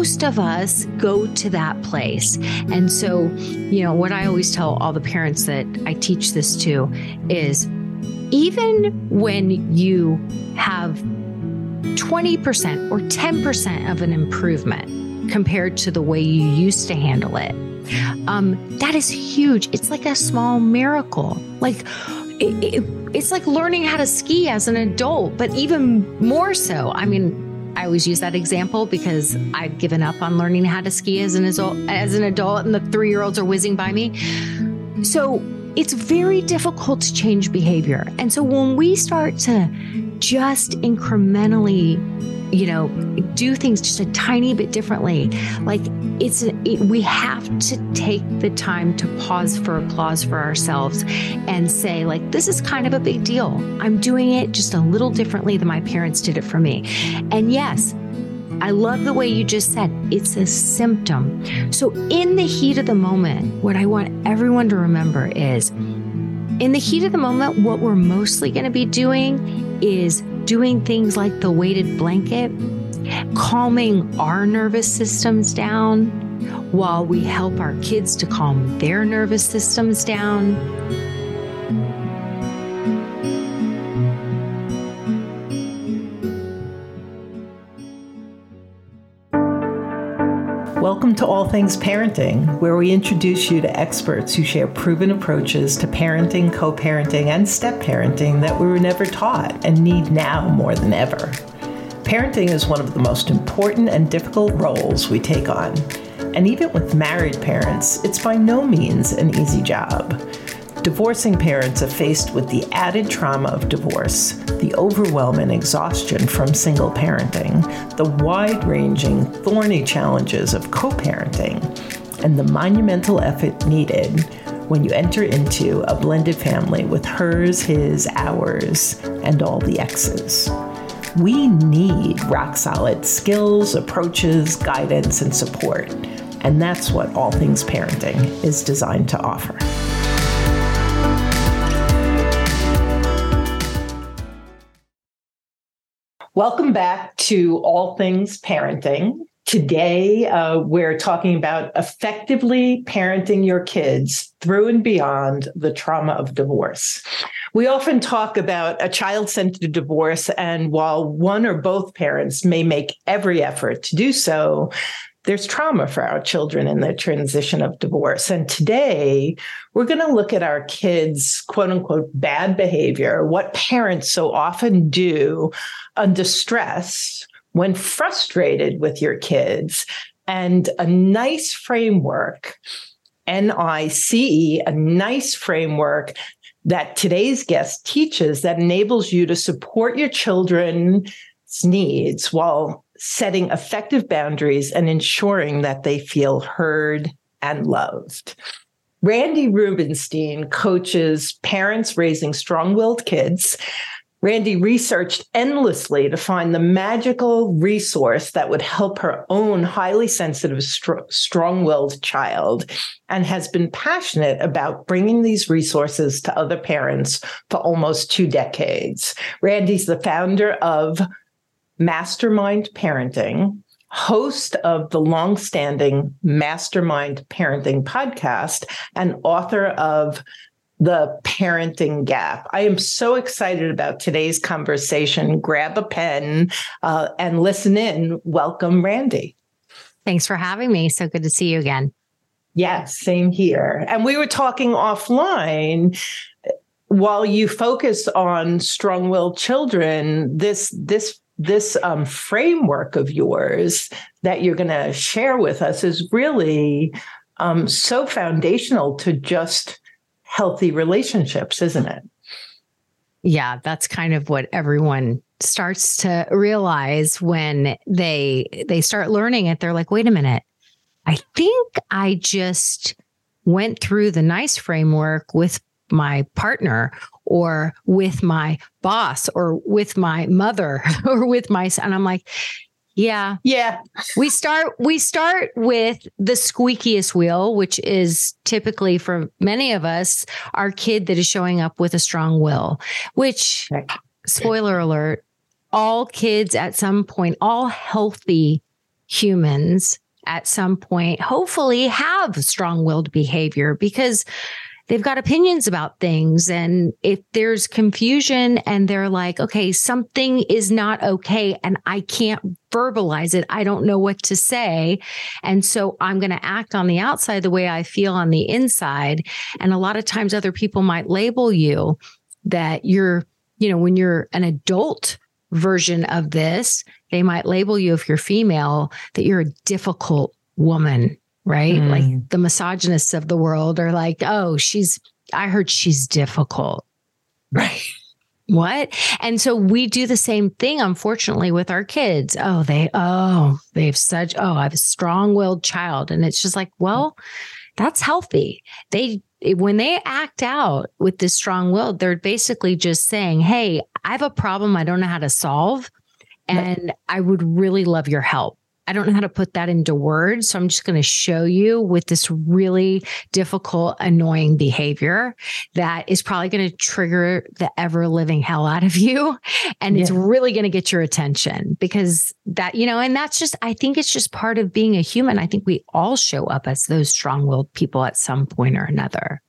Most of us go to that place. And so, you know, what I always tell all the parents that I teach this to is even when you have 20% or 10% of an improvement compared to the way you used to handle it, um, that is huge. It's like a small miracle. Like, it, it, it's like learning how to ski as an adult, but even more so. I mean, I always use that example because I've given up on learning how to ski as an adult, as an adult and the three year olds are whizzing by me. So it's very difficult to change behavior. And so when we start to just incrementally you know, do things just a tiny bit differently. Like it's, it, we have to take the time to pause for applause for ourselves and say, like, this is kind of a big deal. I'm doing it just a little differently than my parents did it for me. And yes, I love the way you just said it's a symptom. So, in the heat of the moment, what I want everyone to remember is in the heat of the moment, what we're mostly going to be doing is doing things like the weighted blanket, calming our nervous systems down while we help our kids to calm their nervous systems down. Welcome to All Things Parenting, where we introduce you to experts who share proven approaches to parenting, co parenting, and step parenting that we were never taught and need now more than ever. Parenting is one of the most important and difficult roles we take on. And even with married parents, it's by no means an easy job. Divorcing parents are faced with the added trauma of divorce, the overwhelming exhaustion from single parenting, the wide ranging, thorny challenges of co parenting, and the monumental effort needed when you enter into a blended family with hers, his, ours, and all the exes. We need rock solid skills, approaches, guidance, and support. And that's what All Things Parenting is designed to offer. Welcome back to All Things Parenting. Today, uh, we're talking about effectively parenting your kids through and beyond the trauma of divorce. We often talk about a child to divorce, and while one or both parents may make every effort to do so, there's trauma for our children in the transition of divorce. And today we're going to look at our kids' quote unquote bad behavior, what parents so often do under stress when frustrated with your kids, and a nice framework, NICE, a nice framework that today's guest teaches that enables you to support your children's needs while setting effective boundaries and ensuring that they feel heard and loved. Randi Rubenstein coaches parents raising strong willed kids. Randi researched endlessly to find the magical resource that would help her own highly sensitive, strong willed child and has been passionate about bringing these resources to other parents for almost two decades. Randi's the founder of Mastermind Parenting, host of the longstanding Mastermind Parenting podcast, and author of The Parenting Gap. I am so excited about today's conversation. Grab a pen uh, and listen in. Welcome, Randi. Thanks for having me. So good to see you again. Yes, same here. And we were talking offline while you focus on strong-willed children, this this this um, framework of yours that you're going to share with us is really um, so foundational to just healthy relationships, isn't it? Yeah, that's kind of what everyone starts to realize when they they start learning it. They're like, wait a minute, I think I just went through the nice framework with my partner or with my boss or with my mother or with my son. I'm like, yeah. Yeah. We start we start with the squeakiest wheel, which is typically for many of us our kid that is showing up with a strong will, which spoiler alert, all kids at some point, all healthy humans at some point hopefully have strong-willed behavior because they've got opinions about things. And if there's confusion and they're like, okay, something is not okay and I can't verbalize it, I don't know what to say. And so I'm going to act on the outside the way I feel on the inside. And a lot of times other people might label you that you're, you know, when you're an adult version of this, they might label you if you're female that you're a difficult woman right? Mm. Like the misogynists of the world are like, oh, she's, I heard she's difficult. Right. What? And so we do the same thing, unfortunately, with our kids. Oh, they, oh, they've such, oh, I have a strong willed child. And it's just like, well, that's healthy. They, when they act out with this strong will, they're basically just saying, Hey, I have a problem I don't know how to solve. And I would really love your help. I don't know how to put that into words. So I'm just going to show you with this really difficult, annoying behavior that is probably going to trigger the ever living hell out of you. And yeah. it's really going to get your attention because that, you know, and that's just, I think it's just part of being a human. I think we all show up as those strong willed people at some point or another.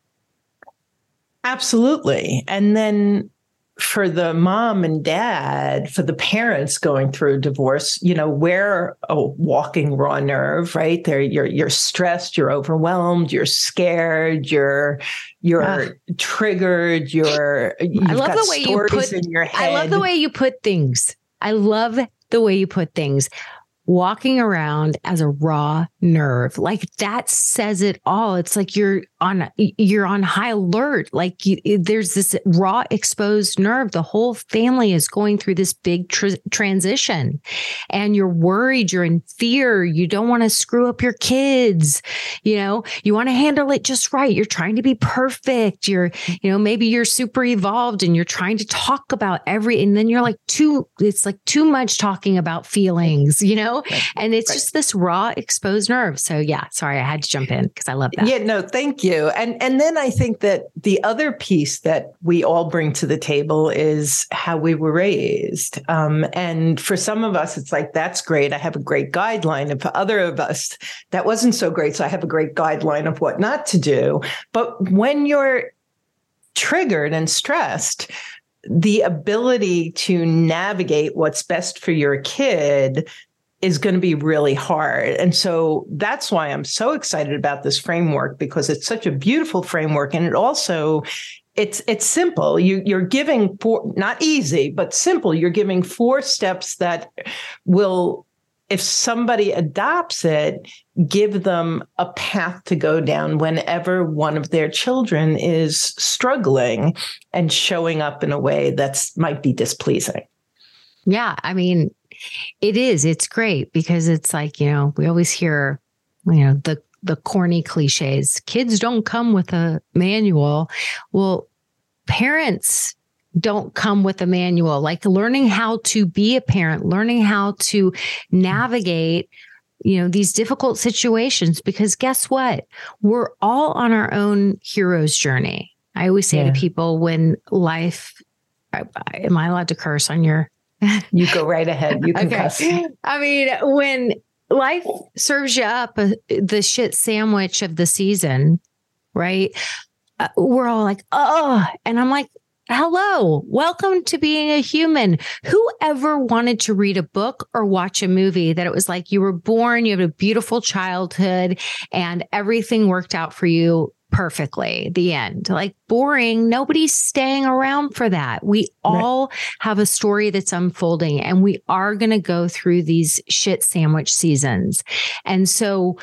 Absolutely. And then for the mom and dad, for the parents going through a divorce, you know, we're a walking raw nerve, right? There, you're you're stressed, you're overwhelmed, you're scared, you're you're uh, triggered, you're I love the way you put your. I love the way you put things. I love the way you put things walking around as a raw nerve. Like that says it all. It's like you're on you're on high alert. Like you, there's this raw exposed nerve. The whole family is going through this big tr- transition. And you're worried you're in fear. You don't want to screw up your kids you know? You want to handle it just right. You're trying to be perfect. You're you know maybe you're super evolved and you're trying to talk about every and then you're like too it's like too much talking about feelings you know know? Right. And it's right. just this raw exposed nerve. So yeah, sorry, I had to jump in because I love that. Yeah, no, thank you. And and then I think that the other piece that we all bring to the table is how we were raised. Um, and for some of us, it's like, that's great. I have a great guideline. And for other of us, that wasn't so great. So I have a great guideline of what not to do. But when you're triggered and stressed, the ability to navigate what's best for your kid is going to be really hard. And so that's why I'm so excited about this framework because it's such a beautiful framework and it also it's it's simple. You you're giving four not easy, but simple. You're giving four steps that will if somebody adopts it, give them a path to go down whenever one of their children is struggling and showing up in a way that's might be displeasing. Yeah, I mean, it is. It's great because it's like, you know, we always hear, you know, the the corny cliches. Kids don't come with a manual. Well, parents don't come with a manual. Like learning how to be a parent, learning how to navigate you know these difficult situations because guess what we're all on our own hero's journey i always say yeah. to people when life am i allowed to curse on your you go right ahead. You can okay. cuss. I mean, when life serves you up a, the shit sandwich of the season, right? Uh, we're all like, oh, and I'm like, hello, welcome to being a human. Whoever wanted to read a book or watch a movie that it was like you were born, you had a beautiful childhood, and everything worked out for you perfectly the end. Like boring. Nobody's staying around for that. We all have a story that's unfolding and we are going to go through these shit sandwich seasons. And so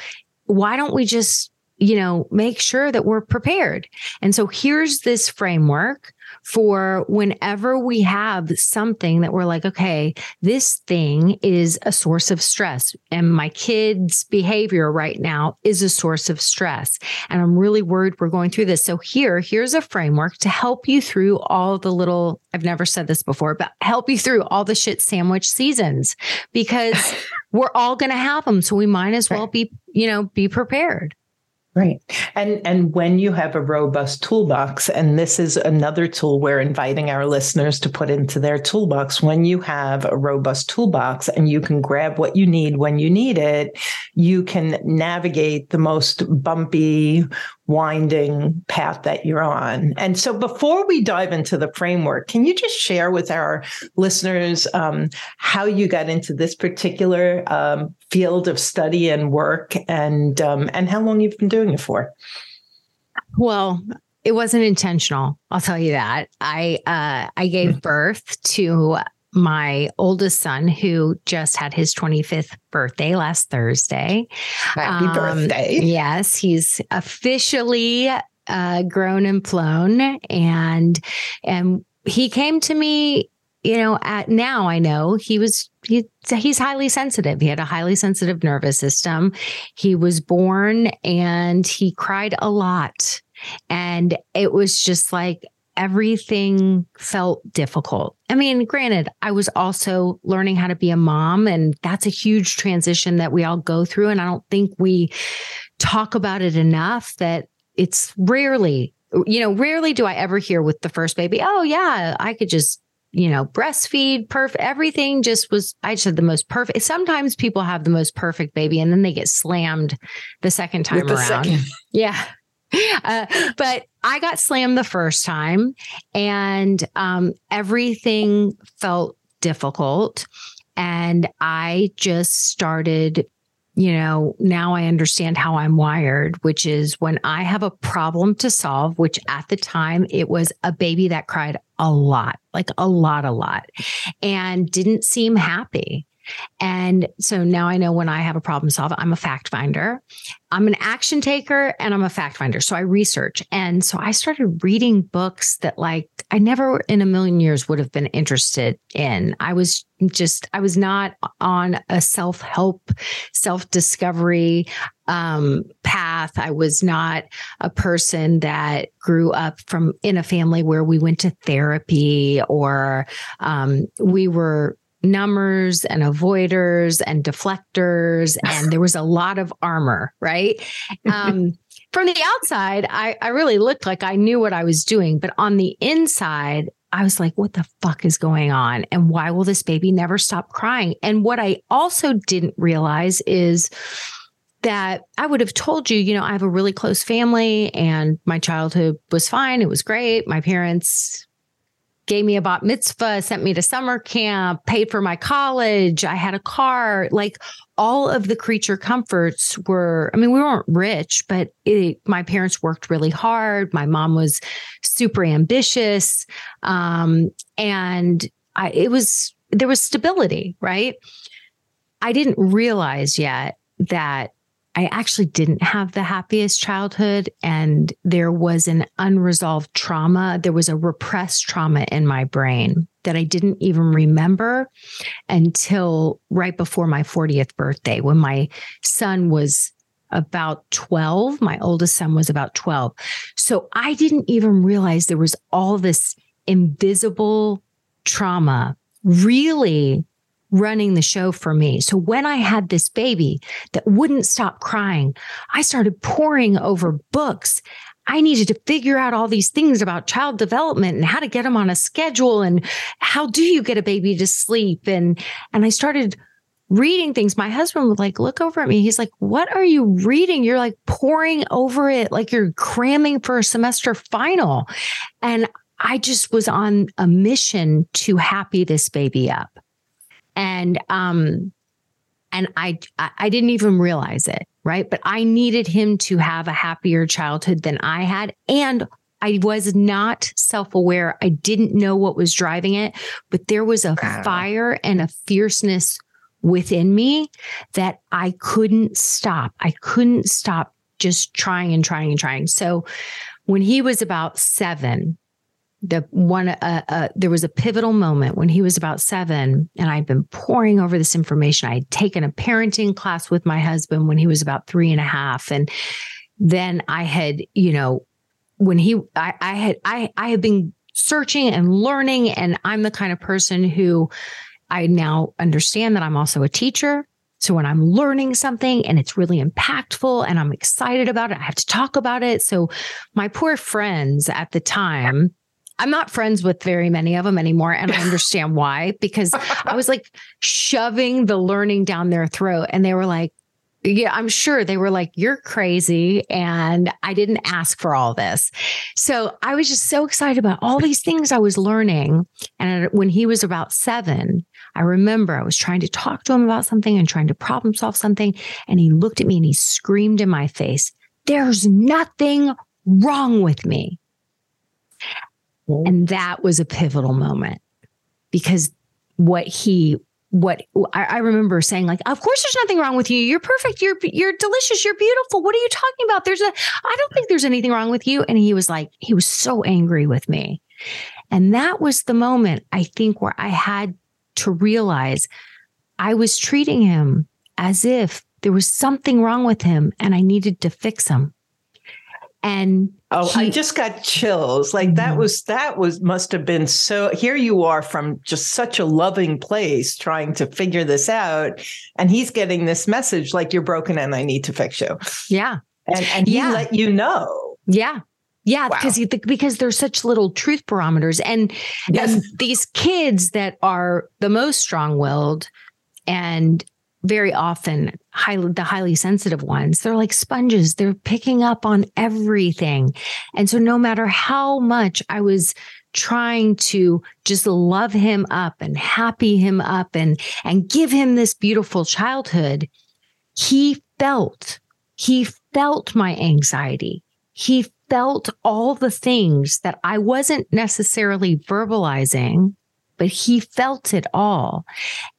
why don't we just you know make sure that we're prepared? And so here's this framework for whenever we have something that we're like, okay, this thing is a source of stress. And my kid's behavior right now is a source of stress. And I'm really worried we're going through this. So here, here's a framework to help you through all the little, I've never said this before, but help you through all the shit sandwich seasons because we're all going to have them. So we might as well be, you know, be prepared. Right. And and when you have a robust toolbox, and this is another tool we're inviting our listeners to put into their toolbox, when you have a robust toolbox and you can grab what you need when you need it, you can navigate the most bumpy, winding path that you're on. And so before we dive into the framework, can you just share with our listeners um, how you got into this particular um, field of study and work and um, and how long you've been doing it for? Well, it wasn't intentional. I'll tell you that. I uh, I gave mm. birth to my oldest son who just had his 25th birthday last Thursday. Happy um, birthday. Yes, he's officially uh, grown and flown and and he came to me you know at now i know he was he, he's highly sensitive he had a highly sensitive nervous system he was born and he cried a lot and it was just like everything felt difficult. I mean, granted, I was also learning how to be a mom, and that's a huge transition that we all go through. And I don't think we talk about it enough that it's rarely, you know, rarely do I ever hear with the first baby, oh, yeah, I could just you know, breastfeed, perfect. Everything just was, I just had the most perfect. Sometimes people have the most perfect baby and then they get slammed the second time the around. Second. Yeah. Uh, but I got slammed the first time and um, everything felt difficult. And I just started, you know, now I understand how I'm wired, which is when I have a problem to solve, which at the time it was a baby that cried a lot, like a lot, a lot, and didn't seem happy. And so now I know when I have a problem solve, I'm a fact finder. I'm an action taker and I'm a fact finder. So I research. And so I started reading books that like I never in a million years would have been interested in. I was just, I was not on a self help, self discovery um, path. I was not a person that grew up from in a family where we went to therapy or um, we were numbers and avoiders and deflectors and there was a lot of armor right um, from the outside I, I really looked like i knew what i was doing but on the inside i was like what the fuck is going on and why will this baby never stop crying and what i also didn't realize is that I would have told you, you know, I have a really close family and my childhood was fine. It was great. My parents gave me a bat mitzvah, sent me to summer camp, paid for my college. I had a car. Like all of the creature comforts were, I mean, we weren't rich, but it, my parents worked really hard. My mom was super ambitious. Um, and I, it was, there was stability, right? I didn't realize yet that I actually didn't have the happiest childhood and there was an unresolved trauma. There was a repressed trauma in my brain that I didn't even remember until right before my 40th birthday when my son was about 12. My oldest son was about 12. So I didn't even realize there was all this invisible trauma really running the show for me. So when I had this baby that wouldn't stop crying, I started poring over books. I needed to figure out all these things about child development and how to get them on a schedule and how do you get a baby to sleep and and I started reading things. My husband would like look over at me. He's like, "What are you reading? You're like poring over it like you're cramming for a semester final." And I just was on a mission to happy this baby up. And um and I I didn't even realize it, right? But I needed him to have a happier childhood than I had and I was not self-aware. I didn't know what was driving it, but there was a fire and a fierceness within me that I couldn't stop. I couldn't stop just trying and trying and trying. So when he was about 7, the one uh, uh, there was a pivotal moment when he was about seven and i'd been poring over this information. I had taken a parenting class with my husband when he was about three and a half. And then i had you know when he i, I had i i had been searching and learning and i'm the kind of person who i now understand that i'm also a teacher. So when I'm learning something and it's really impactful and I'm excited about it, I have to talk about it. So my poor friends at the time, I'm not friends with very many of them anymore. And I understand why, because I was like shoving the learning down their throat. And they were like, yeah, I'm sure they were like, you're crazy. And I didn't ask for all this. So I was just so excited about all these things I was learning. And when he was about seven, I remember I was trying to talk to him about something and trying to problem solve something. And he looked at me and he screamed in my face, There's nothing wrong with me. And that was a pivotal moment because what he what I, I, remember saying like of course there's nothing wrong with you. You're perfect. You're you're delicious. You're beautiful. What are you talking about? There's a i don't think there's anything wrong with you. And he was like he was so angry with me. And that was the moment i think where i had to realize i was treating him as if there was something wrong with him and i needed to fix him and oh he, i just got chills like that mm-hmm. was that was must have been so here you are from just such a loving place trying to figure this out and he's getting this message like you're broken and i need to fix you yeah and and he yeah. let you know yeah yeah, wow. because because they're such little truth barometers, and, yes. and these kids that are the most strong-willed and very often the highly sensitive ones. They're like sponges. They're picking up on everything. And so no matter how much i was trying to just love him up and happy him up and and give him this beautiful childhood he felt he felt my anxiety. He felt all the things that i wasn't necessarily verbalizing but he felt it all.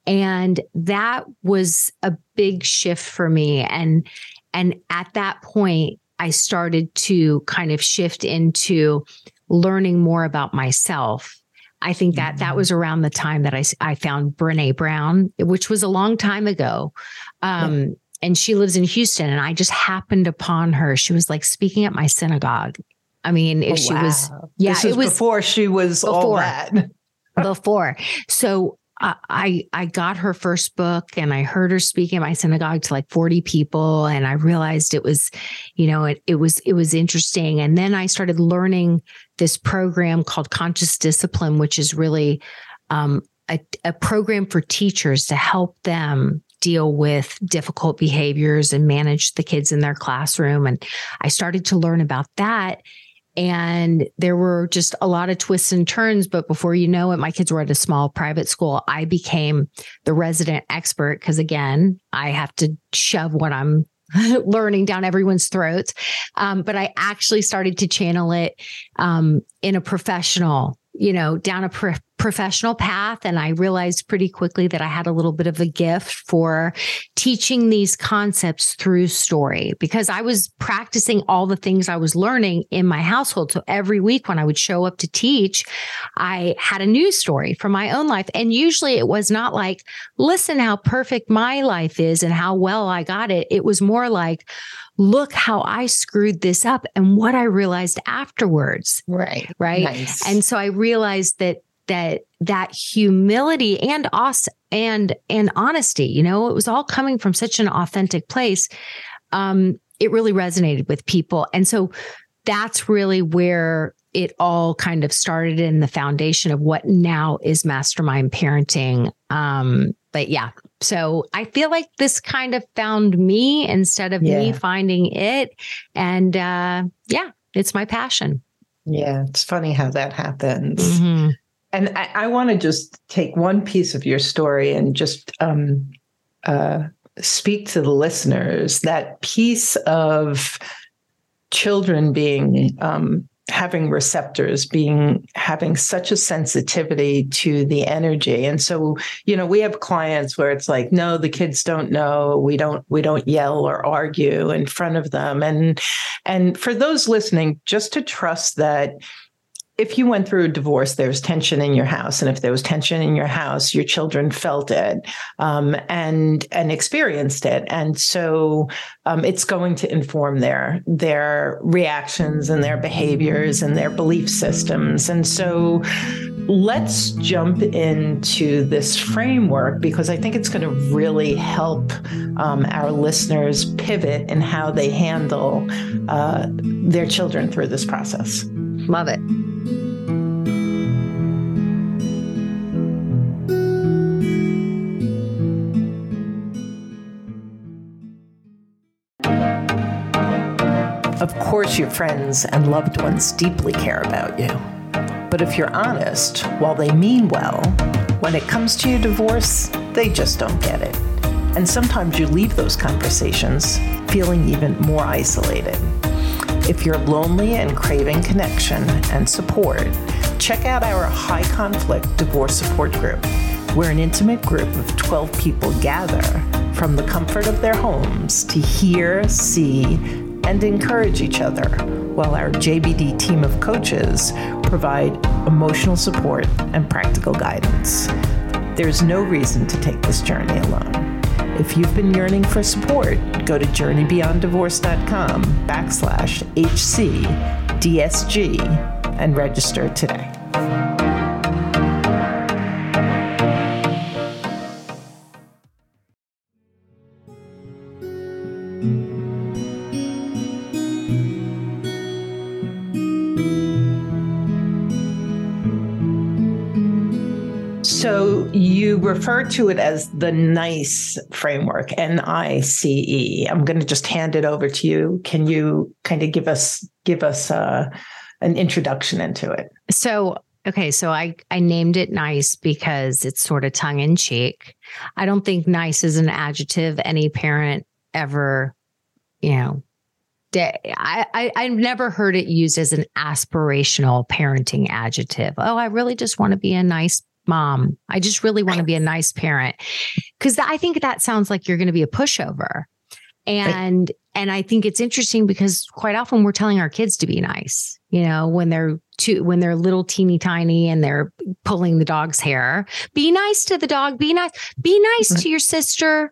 And that was a big shift for me. And, and at that point, I started to kind of shift into learning more about myself. I think that that mm-hmm. was around the time that I, I found Brene Brown, which was a long time ago. Um, yeah. And she lives in Houston, and I just happened upon her. She was like speaking at my synagogue. I mean, oh, she wow. was, yeah, this it was before she was before. all that. before. So I I got her first book and I heard her speak in my synagogue to like 40 people and I realized it was you know it it was it was interesting. And then I started learning this program called conscious discipline which is really um, a, a program for teachers to help them deal with difficult behaviors and manage the kids in their classroom. And I started to learn about that and there were just a lot of twists and turns. But before you know it, my kids were at a small private school. I became the resident expert because, again, I have to shove what I'm learning down everyone's throats. Um, but I actually started to channel it um, in a professional you know, down a pro- professional path. And I realized pretty quickly that I had a little bit of a gift for teaching these concepts through story because I was practicing all the things I was learning in my household. So every week when I would show up to teach, I had a news story from my own life. And usually it was not like, listen how perfect my life is and how well I got it. It was more like, look how I screwed this up and what I realized afterwards. Right. Right. Nice. And so I realized that that that humility and us and and honesty, you know, it was all coming from such an authentic place. Um, it really resonated with people. And so that's really where it all kind of started in the foundation of what now is mastermind parenting. Um, but yeah, so I feel like this kind of found me instead of yeah. me finding it. And uh, yeah, it's my passion. Yeah, it's funny how that happens. Mm-hmm. And I, I want to just take one piece of your story and just um, uh, speak to the listeners. That piece of children being um, having receptors being having such a sensitivity to the energy. And so you know we have clients where it's like no the kids don't know. We don't we don't yell or argue in front of them. And and for those listening just to trust that if you went through a divorce, there was tension in your house, and if there was tension in your house, your children felt it um, and and experienced it, and so um, it's going to inform their their reactions and their behaviors and their belief systems. And so, let's jump into this framework because I think it's going to really help um, our listeners pivot in how they handle uh, their children through this process. Love it. Course, your friends and loved ones deeply care about you. But if you're honest, while they mean well, when it comes to your divorce, they just don't get it. And sometimes you leave those conversations feeling even more isolated. If you're lonely and craving connection and support, check out our High Conflict Divorce Support Group. We're an intimate group of 12 people gather from the comfort of their homes to hear, see, and encourage each other, while our JBD team of coaches provide emotional support and practical guidance. There's no reason to take this journey alone. If you've been yearning for support, go to journeybeyonddivorce.com backslash HCDSG and register today. Refer to it as the NICE framework, N I C E. I'm going to just hand it over to you. Can you kind of give us give us uh, an introduction into it? So, okay, so I I named it nice because it's sort of tongue in cheek. I don't think nice is an adjective any parent ever, you know, I, I I've never heard it used as an aspirational parenting adjective. Oh, I really just want to be a nice mom. I just really want to be a nice parent. Cause I think that sounds like you're going to be a pushover. And, and I think it's interesting because quite often we're telling our kids to be nice, you know, when they're too, when they're little teeny tiny and they're pulling the dog's hair, be nice to the dog, be nice, be nice mm-hmm. to your sister.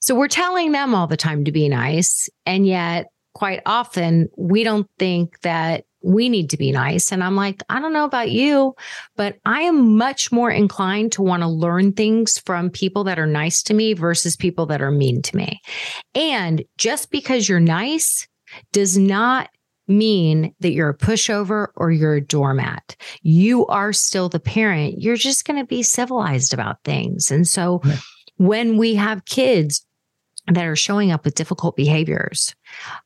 So we're telling them all the time to be nice. And yet quite often we don't think that we need to be nice. And I'm like, I don't know about you, but I am much more inclined to want to learn things from people that are nice to me versus people that are mean to me. And just because you're nice does not mean that you're a pushover or you're a doormat. You are still the parent. You're just going to be civilized about things. And so yeah. when we have kids, that are showing up with difficult behaviors.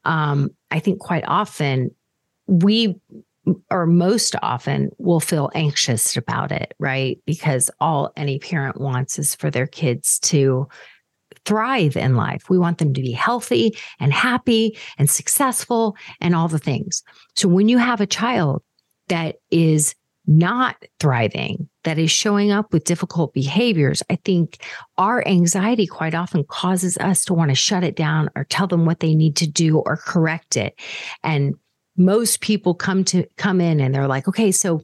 Um, I think quite often we or most often will feel anxious about it, right? Because all any parent wants is for their kids to thrive in life. We want them to be healthy and happy and successful and all the things. So when you have a child that is not thriving, that is showing up with difficult behaviors, I think our anxiety quite often causes us to want to shut it down or tell them what they need to do or correct it. And most people come to come in and they're like, okay, so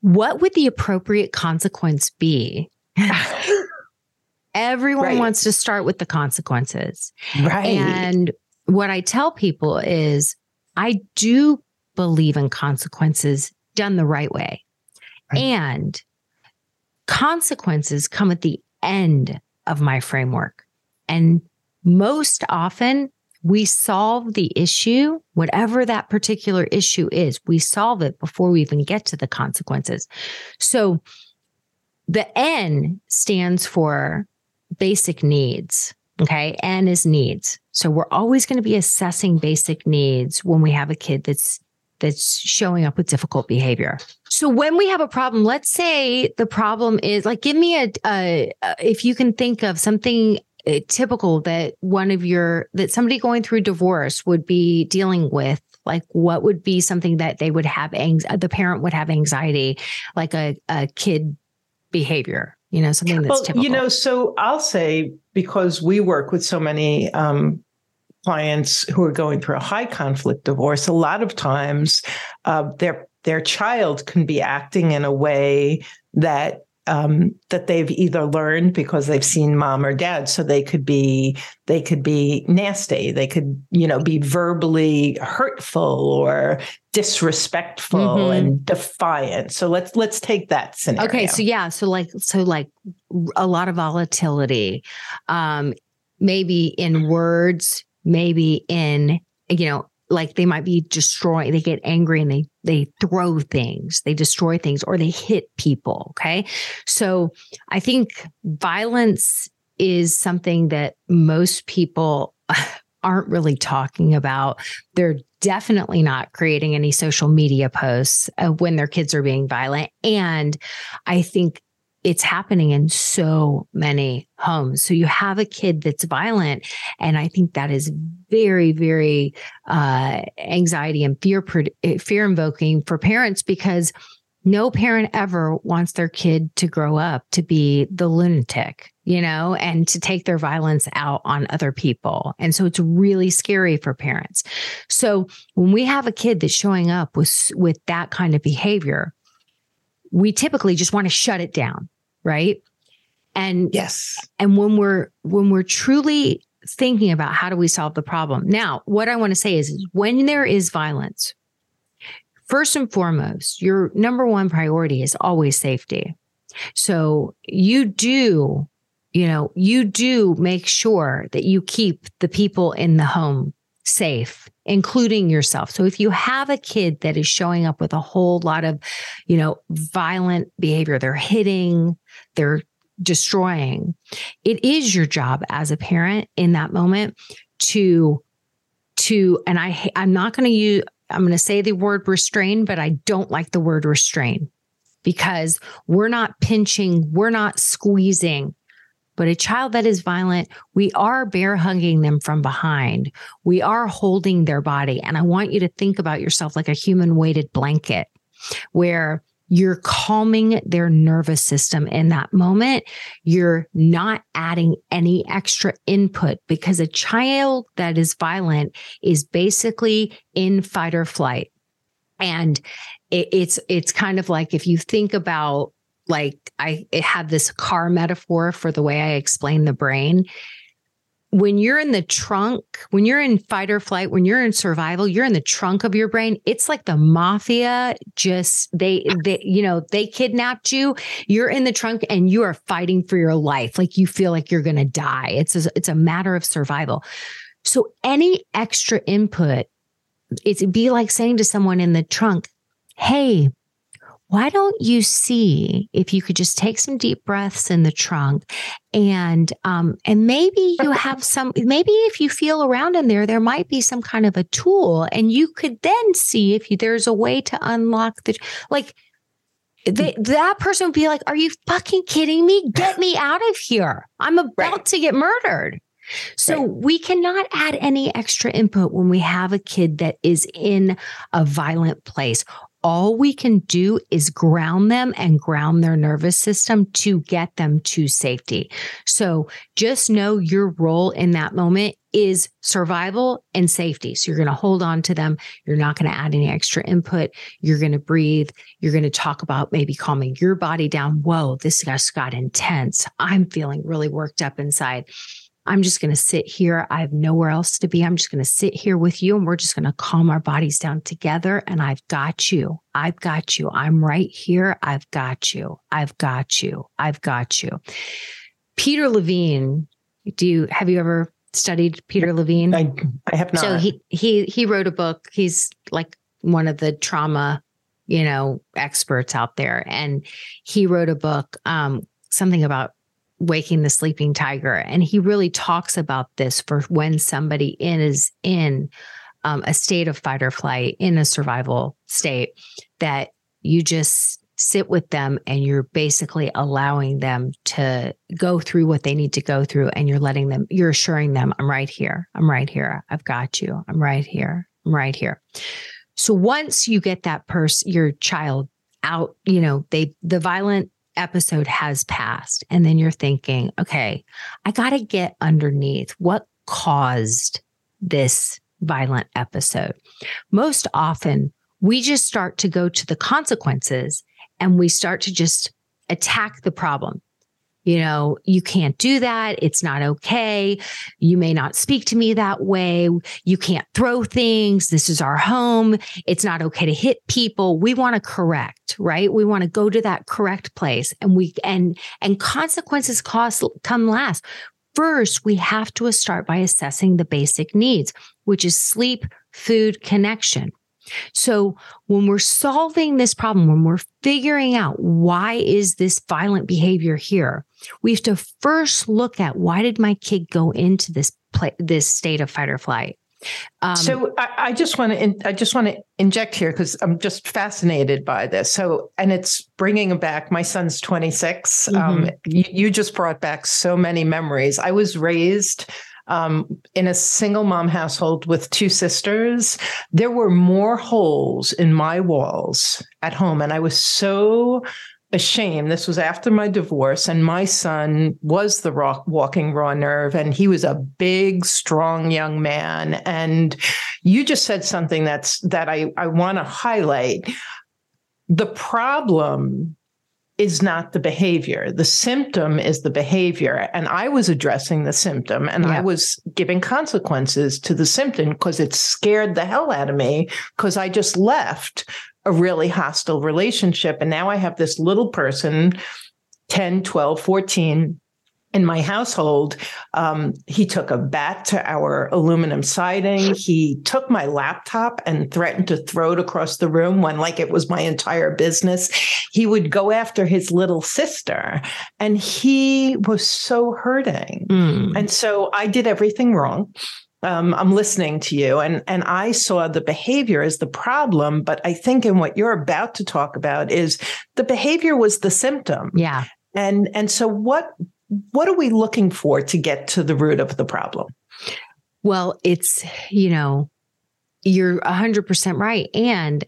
what would the appropriate consequence be? Everyone right. wants to start with the consequences. Right. And what I tell people is I do believe in consequences done the right way. Right. And consequences come at the end of my framework. And most often we solve the issue, whatever that particular issue is, we solve it before we even get to the consequences. So the N stands for basic needs. Okay. N is needs. So we're always going to be assessing basic needs when we have a kid that's that's showing up with difficult behavior. So when we have a problem, let's say the problem is like, give me a, a, a if you can think of something typical that one of your that somebody going through divorce would be dealing with like what would be something that they would have anxiety the parent would have anxiety like a, a kid behavior you know something that's well, typical. you know so i'll say because we work with so many um, clients who are going through a high conflict divorce a lot of times uh, their their child can be acting in a way that um, that they've either learned because they've seen mom or dad. So they could be they could be nasty. They could you know be verbally hurtful or disrespectful mm-hmm. and defiant. So let's let's take that scenario. Okay. So yeah. So like so like a lot of volatility um maybe in words maybe in you know like they might be destroying they get angry and they they throw things they destroy things or they hit people okay? So i think violence is something that most people aren't really talking about. They're definitely not creating any social media posts uh, when their kids are being violent. And i think it's happening in so many homes. So you have a kid that's violent. And I think that is very, very uh, anxiety and fear, fear invoking for parents because no parent ever wants their kid to grow up to be the lunatic, you know, and to take their violence out on other people. And so it's really scary for parents. So when we have a kid that's showing up with, with that kind of behavior, we typically just want to shut it down right? And yes. and when we're when we're truly thinking about how do we solve the problem now what i want to say is, is when there is violence first and foremost your number one priority is always safety. So you do you know you do make sure that you keep the people in the home safe including yourself. So if you have a kid that is showing up with a whole lot of, you know, violent behavior, they're hitting, they're destroying, it is your job as a parent in that moment to to and I I'm not going to use I'm going to say the word restrain, but I don't like the word restrain because we're not pinching, we're not squeezing, but a child that is violent, we are bear hugging them from behind. We are holding their body. And I want you to think about yourself like a human weighted blanket where you're calming their nervous system in that moment. You're not adding any extra input because a child that is violent is basically in fight or flight. And it's it's kind of like if you think about like I have this car metaphor for the way I explain the brain. When you're in the trunk, when you're in fight or flight, when you're in survival, you're in the trunk of your brain. It's like the mafia just they they you know, they kidnapped you. You're in the trunk and you are fighting for your life. Like you feel like you're going to die. It's a, it's a matter of survival. So any extra input it'd be like saying to someone in the trunk, "Hey, why don't you see if you could just take some deep breaths in the trunk and um and maybe you have some maybe if you feel around in there there might be some kind of a tool and you could then see if you, there's a way to unlock the like they, that person would be like are you fucking kidding me? Get me out of here. I'm about right. to get murdered. So right. we cannot add any extra input when we have a kid that is in a violent place all we can do is ground them and ground their nervous system to get them to safety. So just know your role in that moment is survival and safety. So you're going to hold on to them. You're not going to add any extra input. You're going to breathe. You're going to talk about maybe calming your body down. Whoa, this just got intense. I'm feeling really worked up inside. I'm just going to sit here. I have nowhere else to be. I'm just going to sit here with you and we're just going to calm our bodies down together. And I've got you. I've got you. I'm right here. I've got you. I've got you. I've got you. Peter Levine, do you have you ever studied Peter Levine? I, I have not. So he he he wrote a book. He's like one of the trauma, you know, experts out there. And he wrote a book, um, something about Waking the Sleeping Tiger. And he really talks about this for when somebody is in um, a state of fight or flight in a survival state that you just sit with them and you're basically allowing them to go through what they need to go through. And you're letting them you're assuring them i'm right here. I'm right here. I've got you. I'm right here. I'm right here. So once you get that person your child out you know they the violent episode has passed and then you're thinking okay i got to get underneath what caused this violent episode most often we just start to go to the consequences and we start to just attack the problem. You know, you can't do that. It's not okay. You may not speak to me that way. You can't throw things. This is our home. It's not okay to hit people. We want to correct, right? We want to go to that correct place and we, and, and consequences cost come last. First, we have to start by assessing the basic needs, which is sleep, food, connection. So when we're solving this problem, when we're figuring out why is this violent behavior here, we have to first look at why did my kid go into this play, this state of fight or flight. Um, so I, I, just want to I just want to inject here because I'm just fascinated by this. So and it's bringing back my son's 26. Um, mm-hmm. Um, you, you just brought back so many memories. I was raised um, in a single mom household with two sisters, there were more holes in my walls at home. And I was so ashamed. This was after my divorce, and my son was the rock, walking raw nerve, and he was a big, strong young man. And you just said something that's that I, I want to highlight. The problem is not the behavior. The symptom is the behavior. And I was addressing the symptom and yeah. I was giving consequences to the symptom because it scared the hell out of me because I just left a really hostile relationship. And now I have this little person, 10, 12, 14, in my household, um, he took a bat to our aluminum siding. He took my laptop and threatened to throw it across the room when, like, it was my entire business. He would go after his little sister, and he was so hurting. Mm. And so I did everything wrong. Um, I'm listening to you, and and I saw the behavior as the problem, but I think in what you're about to talk about is the behavior was the symptom. Yeah. And and so what what are we looking for to get to the root of the problem? Well, it's, you know, you're 100% right. And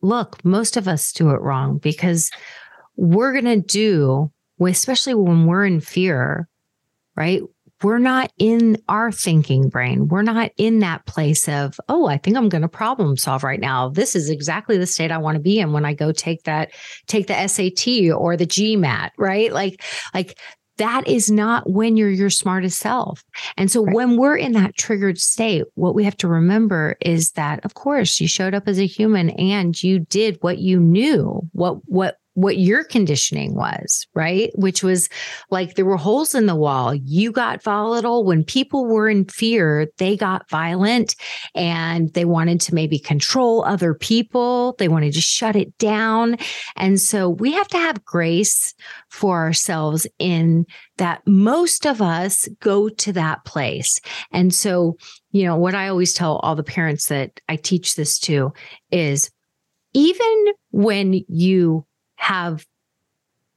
look, most of us do it wrong because we're going to do, especially when we're in fear, right? We're not in our thinking brain. We're not in that place of, oh, I think I'm going to problem solve right now. This is exactly the state I want to be in when I go take that, take the SAT or the GMAT, right? Like, like that is not when you're your smartest self. And so right. when we're in that triggered state, what we have to remember is that of course you showed up as a human and you did what you knew, what what what your conditioning was, right? Which was like there were holes in the wall. You got volatile when people were in fear, they got violent and they wanted to maybe control other people. They wanted to shut it down. And so we have to have grace for ourselves in that most of us go to that place. And so, you know, what I always tell all the parents that I teach this to is even when you have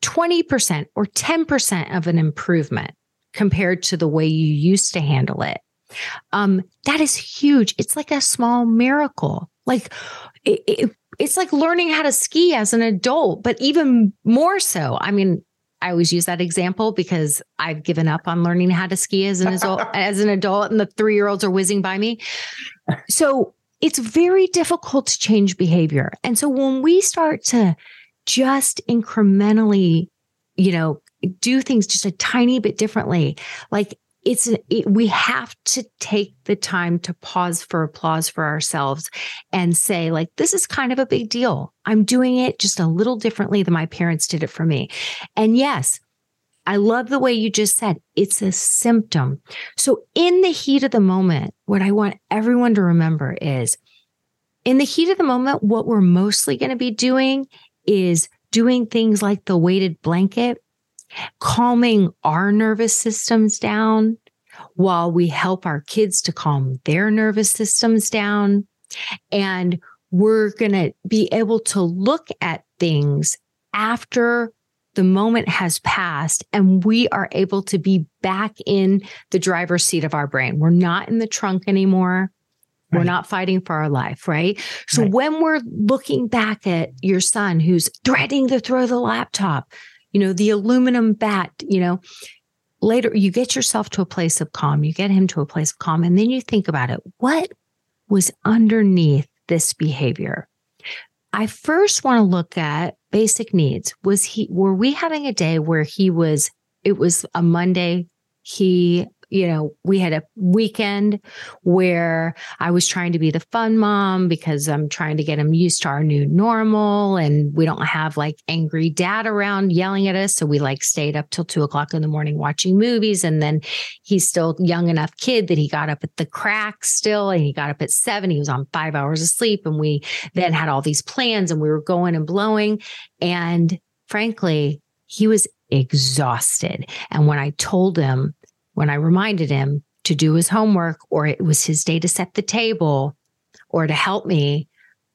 20% or 10% of an improvement compared to the way you used to handle it. Um, that is huge. It's like a small miracle. Like it, it, it's like learning how to ski as an adult, but even more so. I mean, I always use that example because I've given up on learning how to ski as an adult, as an adult, and the three year olds are whizzing by me. So it's very difficult to change behavior. And so when we start to just incrementally, you know, do things just a tiny bit differently. Like it's it, we have to take the time to pause for applause for ourselves and say like this is kind of a big deal. I'm doing it just a little differently than my parents did it for me. And yes i love the way you just said it's a symptom. So in the heat of the moment what i want everyone to remember is in the heat of the moment what we're mostly going to be doing is doing things like the weighted blanket, calming our nervous systems down, while we help our kids to calm their nervous systems down. And we're going to be able to look at things after the moment has passed and we are able to be back in the driver's seat of our brain. We're not in the trunk anymore. Right. We're not fighting for our life, right? So right. when we're looking back at your son who's threatening to throw the laptop, you know, the aluminum bat, you know, later you get yourself to a place of calm, you get him to a place of calm, and then you think about it. What was underneath this behavior? I first want to look at basic needs. Was he, were we having a day where he was, it was a Monday, he you know, we had a weekend where I was trying to be the fun mom because I'm trying to get him used to our new normal and we don't have like angry dad around yelling at us. So we like stayed up till two o'clock in the morning watching movies. And then he's still young enough kid that he got up at the crack still and he got up at seven. He was on five hours of sleep. And we then had all these plans and we were going and blowing. And frankly, he was exhausted. And when I told him when I reminded him to do his homework or it was his day to set the table or to help me,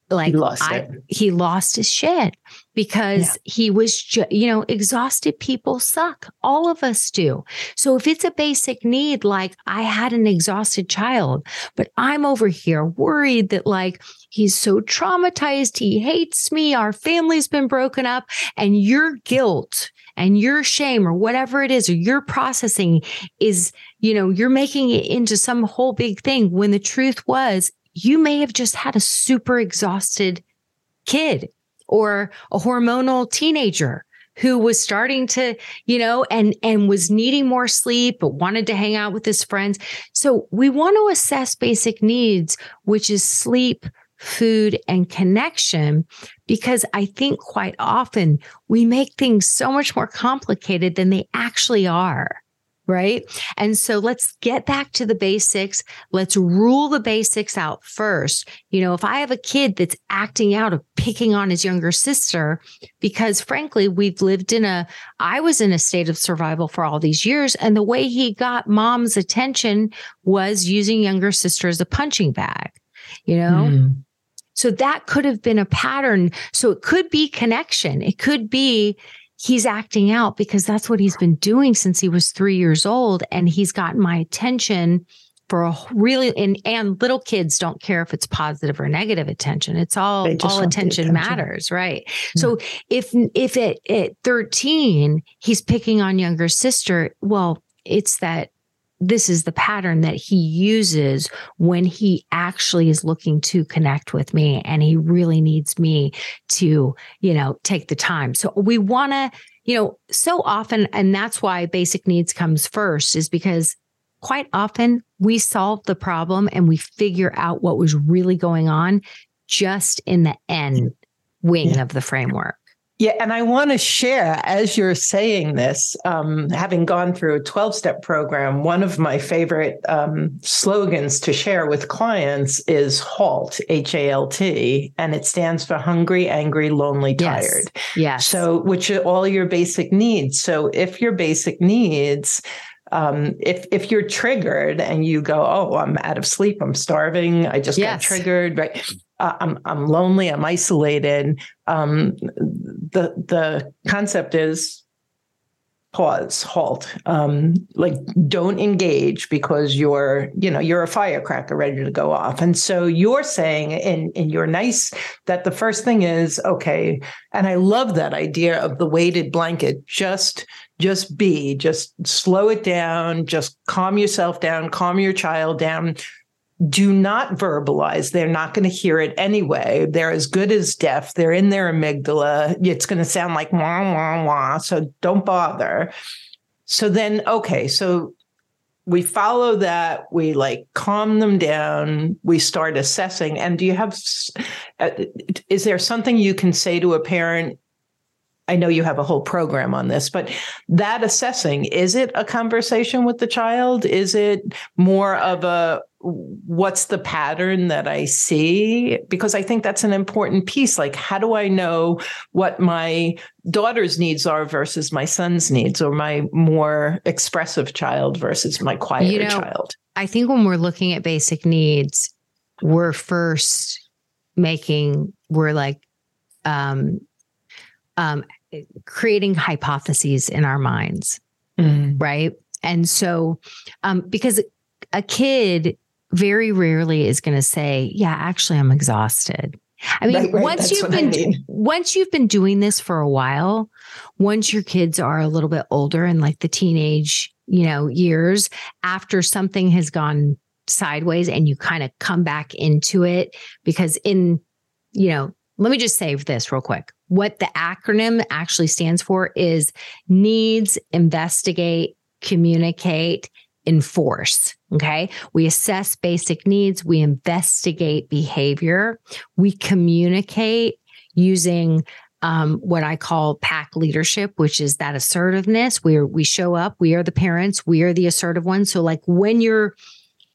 like he lost, I, he lost his shit because yeah. he was, ju- you know, exhausted people suck. All of us do. So if it's a basic need, like I had an exhausted child, but I'm over here worried that like he's so traumatized, he hates me, our family's been broken up, and your guilt and your shame or whatever it is, or your processing is, you know, you're making it into some whole big thing when the truth was you may have just had a super exhausted kid or a hormonal teenager who was starting to, you know, and and was needing more sleep but wanted to hang out with his friends. So we want to assess basic needs, which is sleep, food, and connection, because I think quite often we make things so much more complicated than they actually are. Right. And so let's get back to the basics. Let's rule the basics out first. You know, if I have a kid that's acting out of picking on his younger sister, because frankly, we've lived in a, I was in a state of survival for all these years. And the way he got mom's attention was using younger sister as a punching bag, you know? Mm. So that could have been a pattern. So it could be connection. It could be he's acting out because that's what he's been doing since he was three years old. And he's gotten my attention for a really and and little kids don't care if it's positive or negative attention it's all all attention, attention, matters right mm-hmm. so if if at, at 13 he's picking on younger sister well it's that this is the pattern that he uses when he actually is looking to connect with me and he really needs me to, you know, take the time. So we want to, you know, so often, and that's why basic needs comes first is because quite often we solve the problem and we figure out what was really going on just in the N wing yeah. of the framework. Yeah, and I want to share as you're saying this, um, having gone through a 12 step program, one of my favorite um, slogans to share with clients is HALT, H A L T, and it stands for hungry, angry, lonely, tired. Yes. yes. So, which are all your basic needs. So, if your basic needs, um, if if you're triggered and you go, oh, I'm out of sleep, I'm starving, I just yes. got triggered, right? I'm I'm lonely, I'm isolated. Um, the the concept is pause, halt. Um, like don't engage because you're, you know, you're a firecracker ready to go off. And so you're saying in in your nice that the first thing is, okay, and I love that idea of the weighted blanket. Just just be, just slow it down, just calm yourself down, calm your child down do not verbalize. They're not going to hear it anyway. They're as good as deaf. They're in their amygdala. It's going to sound like wah, wah, wah. So don't bother. So then, okay, so we follow that. We like calm them down. We start assessing. And do you have, uh, is there something you can say to a parent I know you have a whole program on this, but that assessing, is it a conversation with the child? Is it more of a, what's the pattern that I see? Because I think that's an important piece. Like, how do I know what my daughter's needs are versus my son's needs, or my more expressive child versus my quieter you know, child? I think when we're looking at basic needs, we're first making, we're like, um, um, creating hypotheses in our minds, mm. right? And so, um, because a kid very rarely is going to say, "Yeah, actually, I'm exhausted." I mean, right, right. once That's you've been I mean. once you've been doing this for a while, once your kids are a little bit older and like the teenage, you know, years after something has gone sideways and you kind of come back into it because in you know, let me just say this real quick. What the acronym actually stands for is needs, investigate, communicate, enforce. Okay. We assess basic needs. We investigate behavior. We communicate using um, what I call pack leadership, which is that assertiveness. We we show up. We are the parents. We are the assertive ones. So like when you're,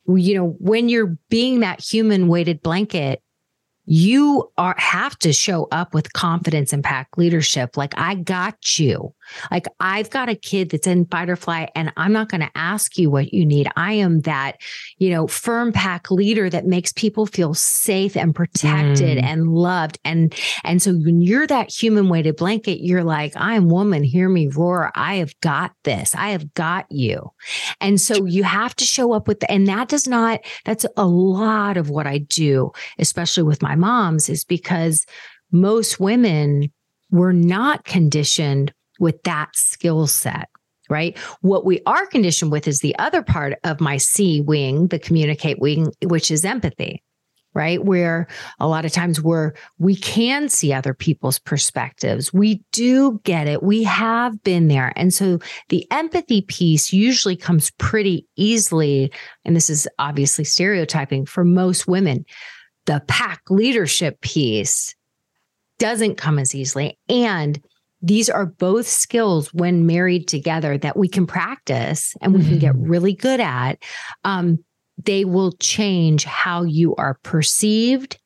you know, when you're being that human weighted blanket, you are have to show up with confidence and pack leadership. Like I got you. Like I've got a kid that's in fight or flight and I'm not going to ask you what you need. I am that, you know, firm pack leader that makes people feel safe and protected mm. and loved. And, and so when you're that human weighted blanket, you're like, I'm woman, hear me roar. I have got this. I have got you. And so you have to show up with, the, and that does not, that's a lot of what I do, especially with my moms is because most women were not conditioned with that skill set right? What we are conditioned with is the other part of my C wing, the communicate wing, which is empathy, right? Where a lot of times where we can see other people's perspectives. We do get it. We have been there. And so the empathy piece usually comes pretty easily. And this is obviously stereotyping for most women. The pack leadership piece doesn't come as easily. And these are both skills when married together that we can practice and we mm-hmm. can get mm-hmm. really good at. Um, they will change how you are perceived.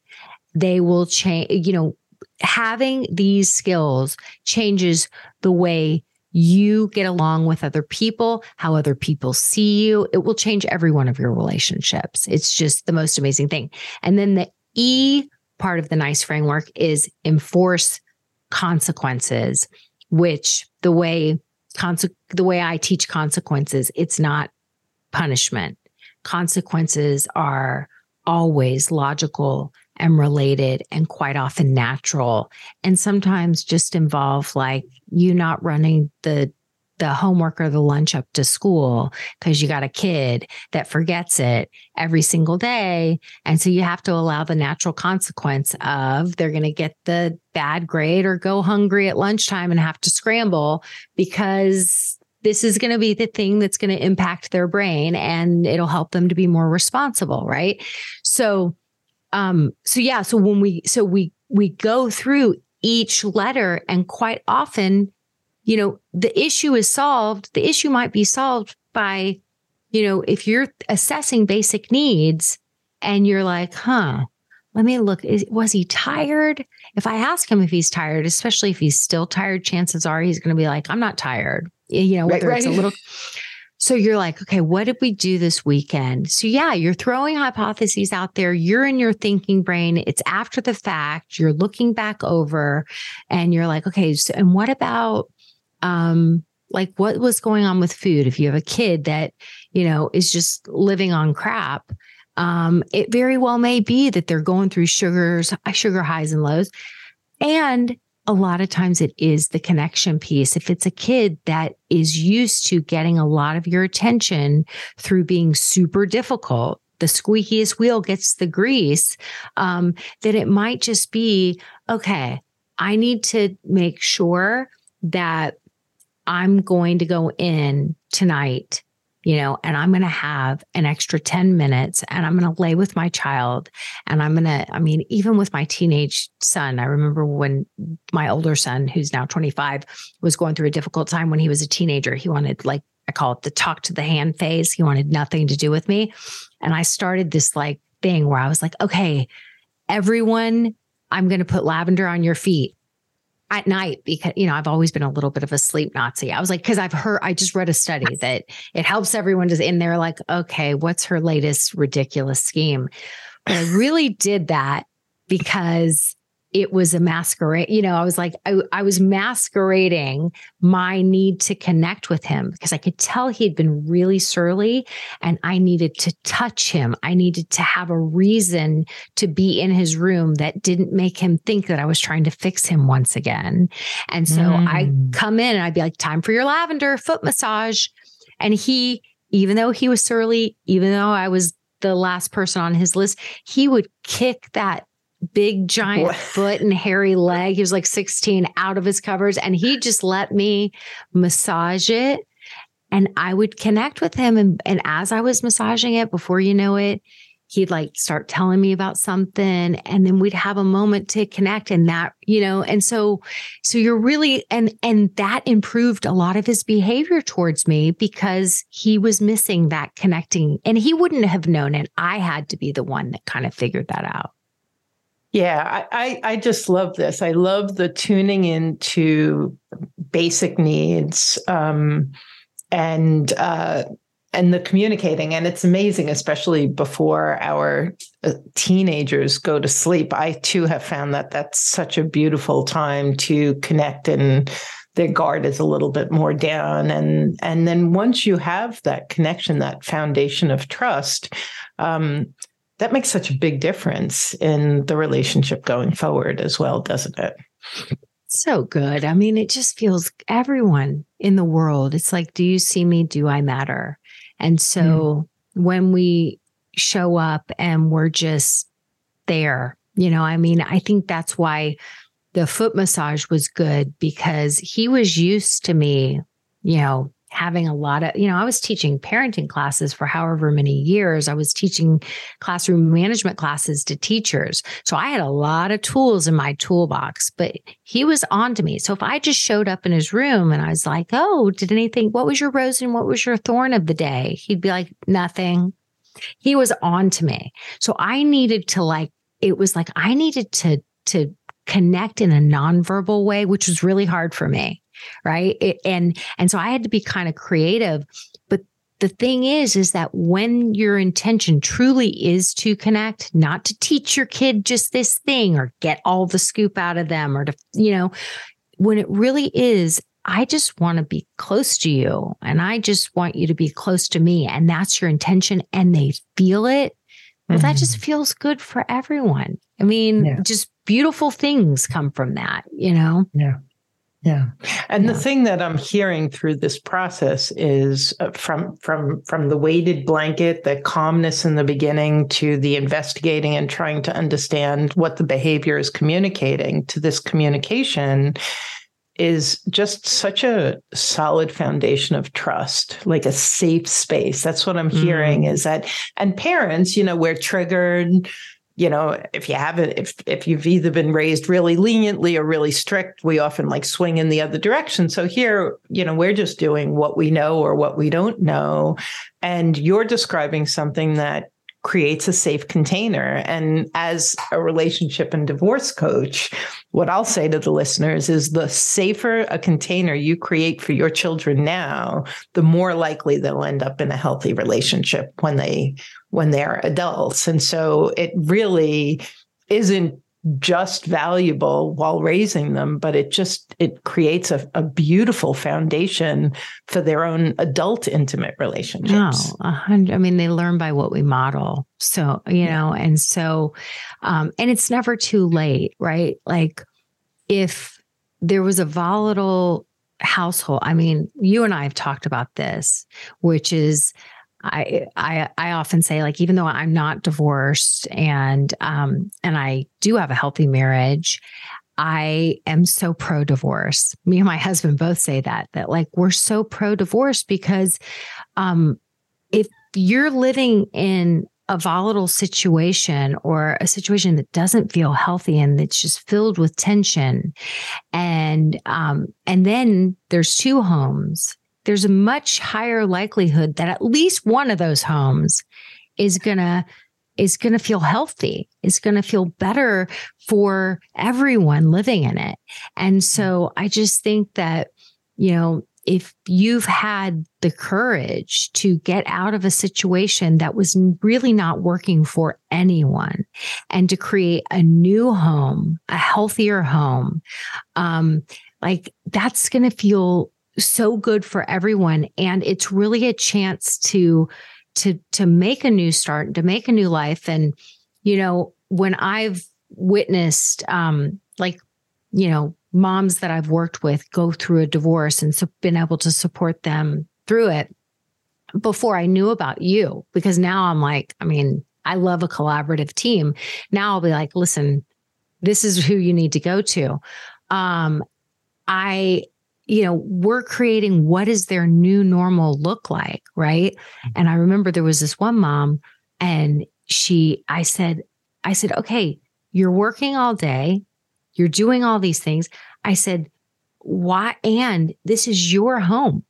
They will change, you know, having these skills changes the way you get along with other people, how other people see you. It will change every one of your relationships. It's just the most amazing thing. And then the E part of the NICE framework is enforce consequences, which the way conse- the way I teach consequences, it's not punishment. Consequences are always logical and related and quite often natural and sometimes just involve like you not running the the homework or the lunch up to school because you got a kid that forgets it every single day. And so you have to allow the natural consequence of they're going to get the bad grade or go hungry at lunchtime and have to scramble because this is going to be the thing that's going to impact their brain and it'll help them to be more responsible. Right. So, um, so yeah, so when we, so we, we go through each letter and quite often you know, the issue is solved. The issue might be solved by, you know, if you're assessing basic needs and you're like, huh, let me look. Is, was he tired? If I ask him if he's tired, especially if he's still tired, chances are he's going to be like, I'm not tired. You know, whether right, it's a little. So you're like, okay, what did we do this weekend? So yeah, you're throwing hypotheses out there. You're in your thinking brain. It's after the fact. You're looking back over and you're like, okay, so, and what about um, like what was going on with food? If you have a kid that you know is just living on crap um, it very well may be that they're going through sugars sugar highs and lows. And a lot of times it is the connection piece. If it's a kid that is used to getting a lot of your attention through being super difficult the squeakiest wheel gets the grease um, that it might just be okay i need to make sure that I'm going to go in tonight, you know, and I'm going to have an extra 10 minutes and I'm going to lay with my child. And I'm going to, I mean, even with my teenage son, I remember when my older son, who's now 25, was going through a difficult time when he was a teenager. He wanted like I call it the talk to the hand phase. He wanted nothing to do with me. And I started this like thing where I was like, okay, everyone, I'm going to put lavender on your feet at night because you know I've always been a little bit of a sleep Nazi. I was like, because I've heard, I just read a study that it helps everyone to, and they're like, okay, what's her latest ridiculous scheme? But I really did that because it was a masquerade. You know, I was like, I, I, was masquerading my need to connect with him because I could tell he'd been really surly and I needed to touch him. I needed to have a reason to be in his room that didn't make him think that I was trying to fix him once again. And so mm. I come in and I'd be like, time for your lavender foot massage. And he, even though he was surly, even though I was the last person on his list, he would kick that big giant what? foot and hairy leg. He was like 16 out of his covers and he just let me massage it. And I would connect with him. And, and as I was massaging it, before you know it, he'd like start telling me about something and then we'd have a moment to connect and that you know and so so you're really and and that improved a lot of his behavior towards me because he was missing that connecting and he wouldn't have known it i had to be the one that kind of figured that out yeah, I, I just love this. I love the tuning into basic needs um, and uh, and the communicating. And it's amazing, especially before our uh, teenagers go to sleep. I too have found that that's such a beautiful time to connect and their guard is a little bit more down and and then once you have that connection that foundation of trust um, that makes such a big difference in the relationship going forward as well, doesn't it? So good. I mean, it just feels everyone in the world. It's like, do you see me? Do I matter? And so mm. when we show up and we're just there, you know, I mean, I think that's why the foot massage was good because he was used to me, you know, having a lot of, you know, I was teaching parenting classes for however many years. I was teaching classroom management classes to teachers. So I had a lot of tools in my toolbox, but he was on to me. So if I just showed up in his room and I was like, Oh, did anything, what was your rose and what was your thorn of the day? He'd be like, Nothing. He was on to me. So I needed to like, it was like I needed to, to connect in a nonverbal way, which was really hard for me right it, and and so i had to be kind of creative but the thing is is that when your intention truly is to connect not to teach your kid just this thing or get all the scoop out of them or to you know when it really is I just want to be close to you and I just want you to be close to me. And that's your intention. And they feel it. Well, mm-hmm. that just mm-hmm. feels good for everyone. I mean, yeah. just beautiful things come from that, you know? Yeah. Yeah. And yeah. the thing that I'm hearing through this process is uh, from from from the weighted blanket, the calmness in the beginning to the investigating and trying to understand what the behavior is communicating to this communication is just such a solid foundation of trust, like a safe space. That's what I'm hearing mm-hmm. is that and parents, you know, we're triggered you know, if you haven't, if if you've either been raised really leniently or really strict, we often like swing in the other direction. So here, you know, we're just doing what we know or what we don't know, and you're describing something that creates a safe container. And as a relationship and divorce coach, what I'll say to the listeners is the safer a container you create for your children now, the more likely they'll end up in a healthy relationship when they when they're adults. And so it really isn't just valuable while raising them but it just it creates a, a beautiful foundation for their own adult intimate relationships. No, hundred, i mean they learn by what we model. So you know and so um and it's never too late right? Like if there was a volatile household i mean you and i have talked about this which is I, I I often say like even though I'm not divorced and um and I do have a healthy marriage, I am so pro divorce. Me and my husband both say that that like we're so pro divorce because um if you're living in a volatile situation or a situation that doesn't feel healthy and that's just filled with tension and um and then there's two homes there's a much higher likelihood that at least one of those homes is going to is going to feel healthy is going to feel better for everyone living in it. And so i just think that you know if you've had the courage to get out of a situation that was really not working for anyone and to create a new home, a healthier home, um, like that's going to feel so good for everyone. And it's really a chance to, to, to make a new start, and to make a new life. And, you know, when I've witnessed, um, like, you know, moms that I've worked with go through a divorce and so been able to support them through it before I knew about you. Because now I'm like, I mean, I love a collaborative team. Now I'll be like, listen, this is who you need to go to. Um, I, you know, we're creating what does their new normal look like, right? Mm-hmm. And I remember there was this one mom, and she, I said, I said, okay, you're working all day you're doing all these things. I said, why? And this is your home.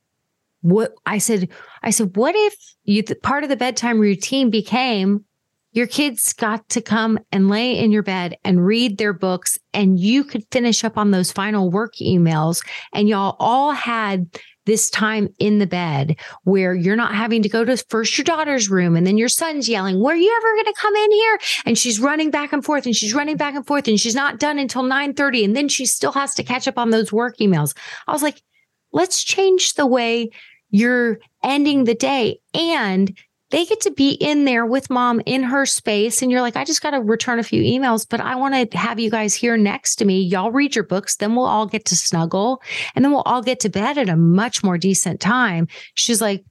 What I said, I said, what if you, part of the bedtime routine became your kids got to come and lay in your bed and read their books and you could finish up on those final work emails and y'all all had this time in the bed where you're not having to go to first your daughter's room and then your son's yelling, Were you ever going to come in here? And she's running back and forth and she's running back and forth and she's not done until 9 30. And then she still has to catch up on those work emails. I was like, let's change the way you're ending the day and they get to be in there with mom in her space. And you're like, I just got to return a few emails, but I want to have you guys here next to me. Y'all read your books. Then we'll all get to snuggle and then we'll all get to bed at a much more decent time. She's like,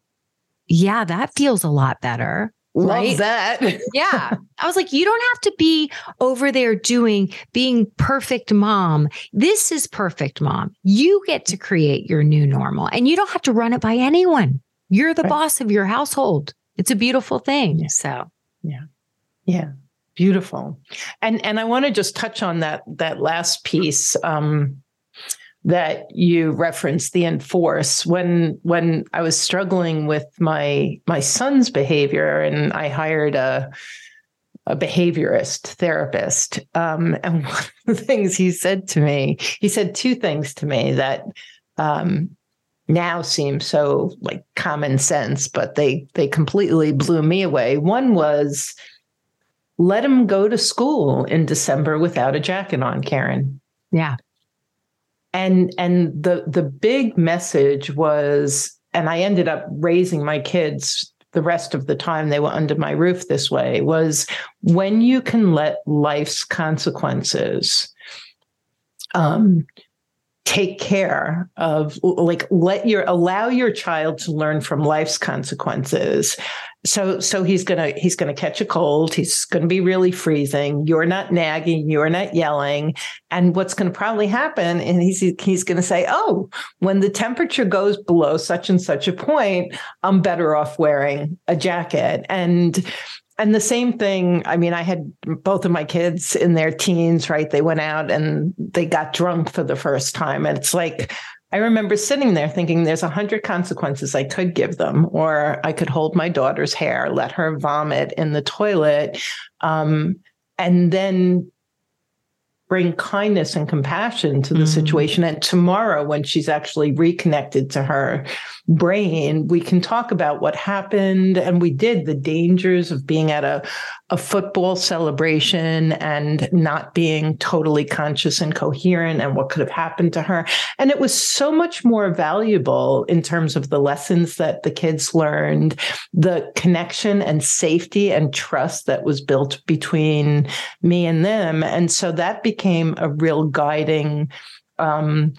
yeah, that feels a lot better. Right? Love that. yeah. I was like, you don't have to be over there doing being perfect mom. This is perfect mom. You get to create your new normal and you don't have to run it by anyone. You're the right. boss of your household it's a beautiful thing. So, yeah. Yeah. Beautiful. And and I want to just touch on that that last piece um that you referenced the enforce when when I was struggling with my my son's behavior and I hired a a behaviorist therapist. Um, and one of the things he said to me, he said two things to me that um, now seem so like common sense, but they they completely blew me away. One was let him go to school in December without a jacket on, Karen. Yeah. And and the the big message was and I ended up raising my kids the rest of the time they were under my roof this way was when you can let life's consequences um, take care of like let your allow your child to learn from life's consequences. So so he's gonna he's gonna catch a cold. He's gonna be really freezing. You're not nagging. You're not yelling. And what's gonna probably happen and he's he's gonna say oh when the temperature goes below such and such a point i'm better off wearing a jacket. And and the same thing i mean i had both of my kids in their teens right? They went out and they got drunk for the first time. And it's like i remember sitting there thinking there's a hundred consequences i could give them or i could hold my daughter's hair let her vomit in the toilet. Um, and then bring kindness and compassion to the mm. situation. And tomorrow, when she's actually reconnected to her brain, we can talk about what happened. And we did the dangers of being at a, a football celebration and not being totally conscious and coherent and what could have happened to her. And it was so much more valuable in terms of the lessons that the kids learned, the connection and safety and trust that was built between me and them. And so that became a real guiding um,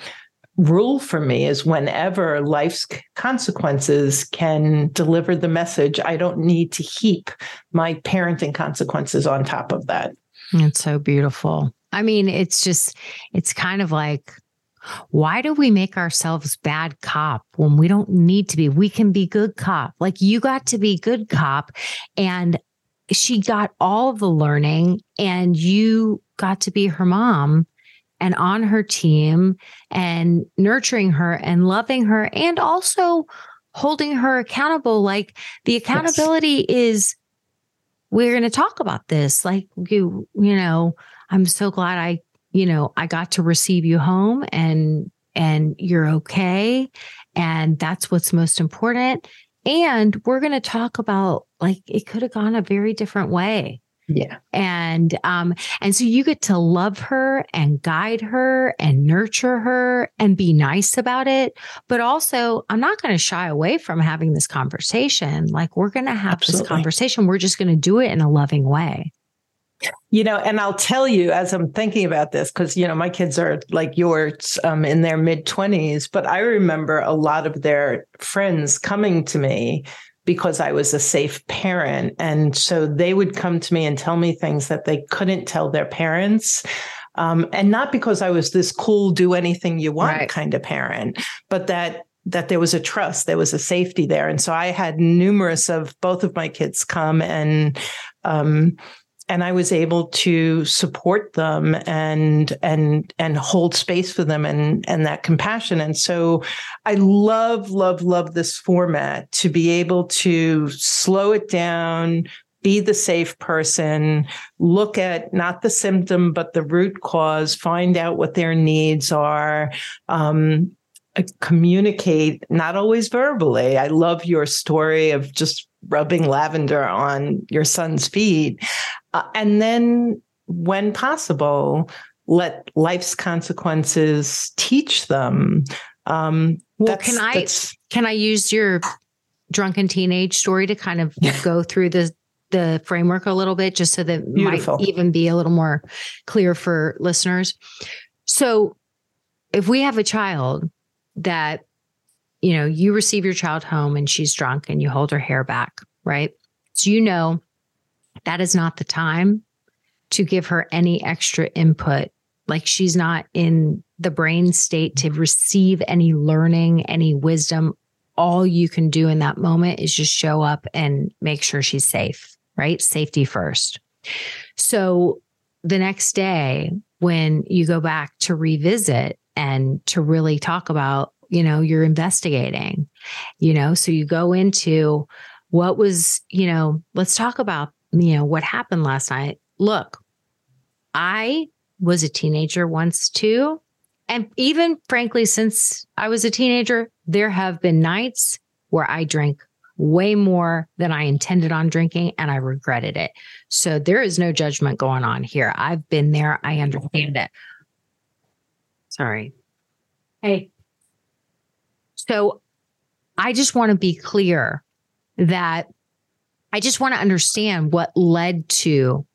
rule for me is whenever life's consequences can deliver the message, I don't need to heap my parenting consequences on top of that. It's so beautiful. I mean, it's just, it's kind of like, why do we make ourselves bad cop when we don't need to be? We can be good cop. Like you got to be good cop. And she got all the learning and you got to be her mom and on her team and nurturing her and loving her and also holding her accountable. Like the accountability yes. is we're going to talk about this. Like you, you know, I'm so glad I, you know, I got to receive you home and and you're okay and that's what's most important. And we're going to talk about like it could have gone a very different way. Yeah. And um and so you get to love her and guide her and nurture her and be nice about it, but also I'm not going to shy away from having this conversation. Like we're going to have Absolutely. this conversation. We're just going to do it in a loving way. You know, and I'll tell you as I'm thinking about this, because, you know, my kids are like yours um, in their mid 20s, but I remember a lot of their friends coming to me because I was a safe parent. And so they would come to me and tell me things that they couldn't tell their parents. Um, and not because I was this cool, do anything you want right. kind of parent, but that that there was a trust, there was a safety there. And so I had numerous of both of my kids come and um, and I was able to support them and and and hold space for them and and that compassion. And so I love, love, love this format to be able to slow it down, be the safe person, look at not the symptom, but the root cause, find out what their needs are. Um, communicate, not always verbally. I love your story of just rubbing lavender on your son's feet. Uh, and then, when possible, let life's consequences teach them. Um, well, can I can I use your drunken teenage story to kind of go through the the framework a little bit, just so that Beautiful. might even be a little more clear for listeners. So, if we have a child that you know you receive your child home and she's drunk and you hold her hair back, right? So you know that is not the time to give her any extra input. Like she's not in the brain state to receive any learning, any wisdom. All you can do in that moment is just show up and make sure she's safe, right? Safety first. So the next day, when you go back to revisit and to really talk about, you know, you're investigating, you know, so you go into what was, you know, let's talk about you know, what happened last night. Look, I was a teenager once too. And even frankly, since I was a teenager, there have been nights where I drank way more than I intended on drinking and I regretted it. So there is no judgment going on here. I've been there. I understand it. Sorry. Hey. So I just want to be clear that I just want to understand what led to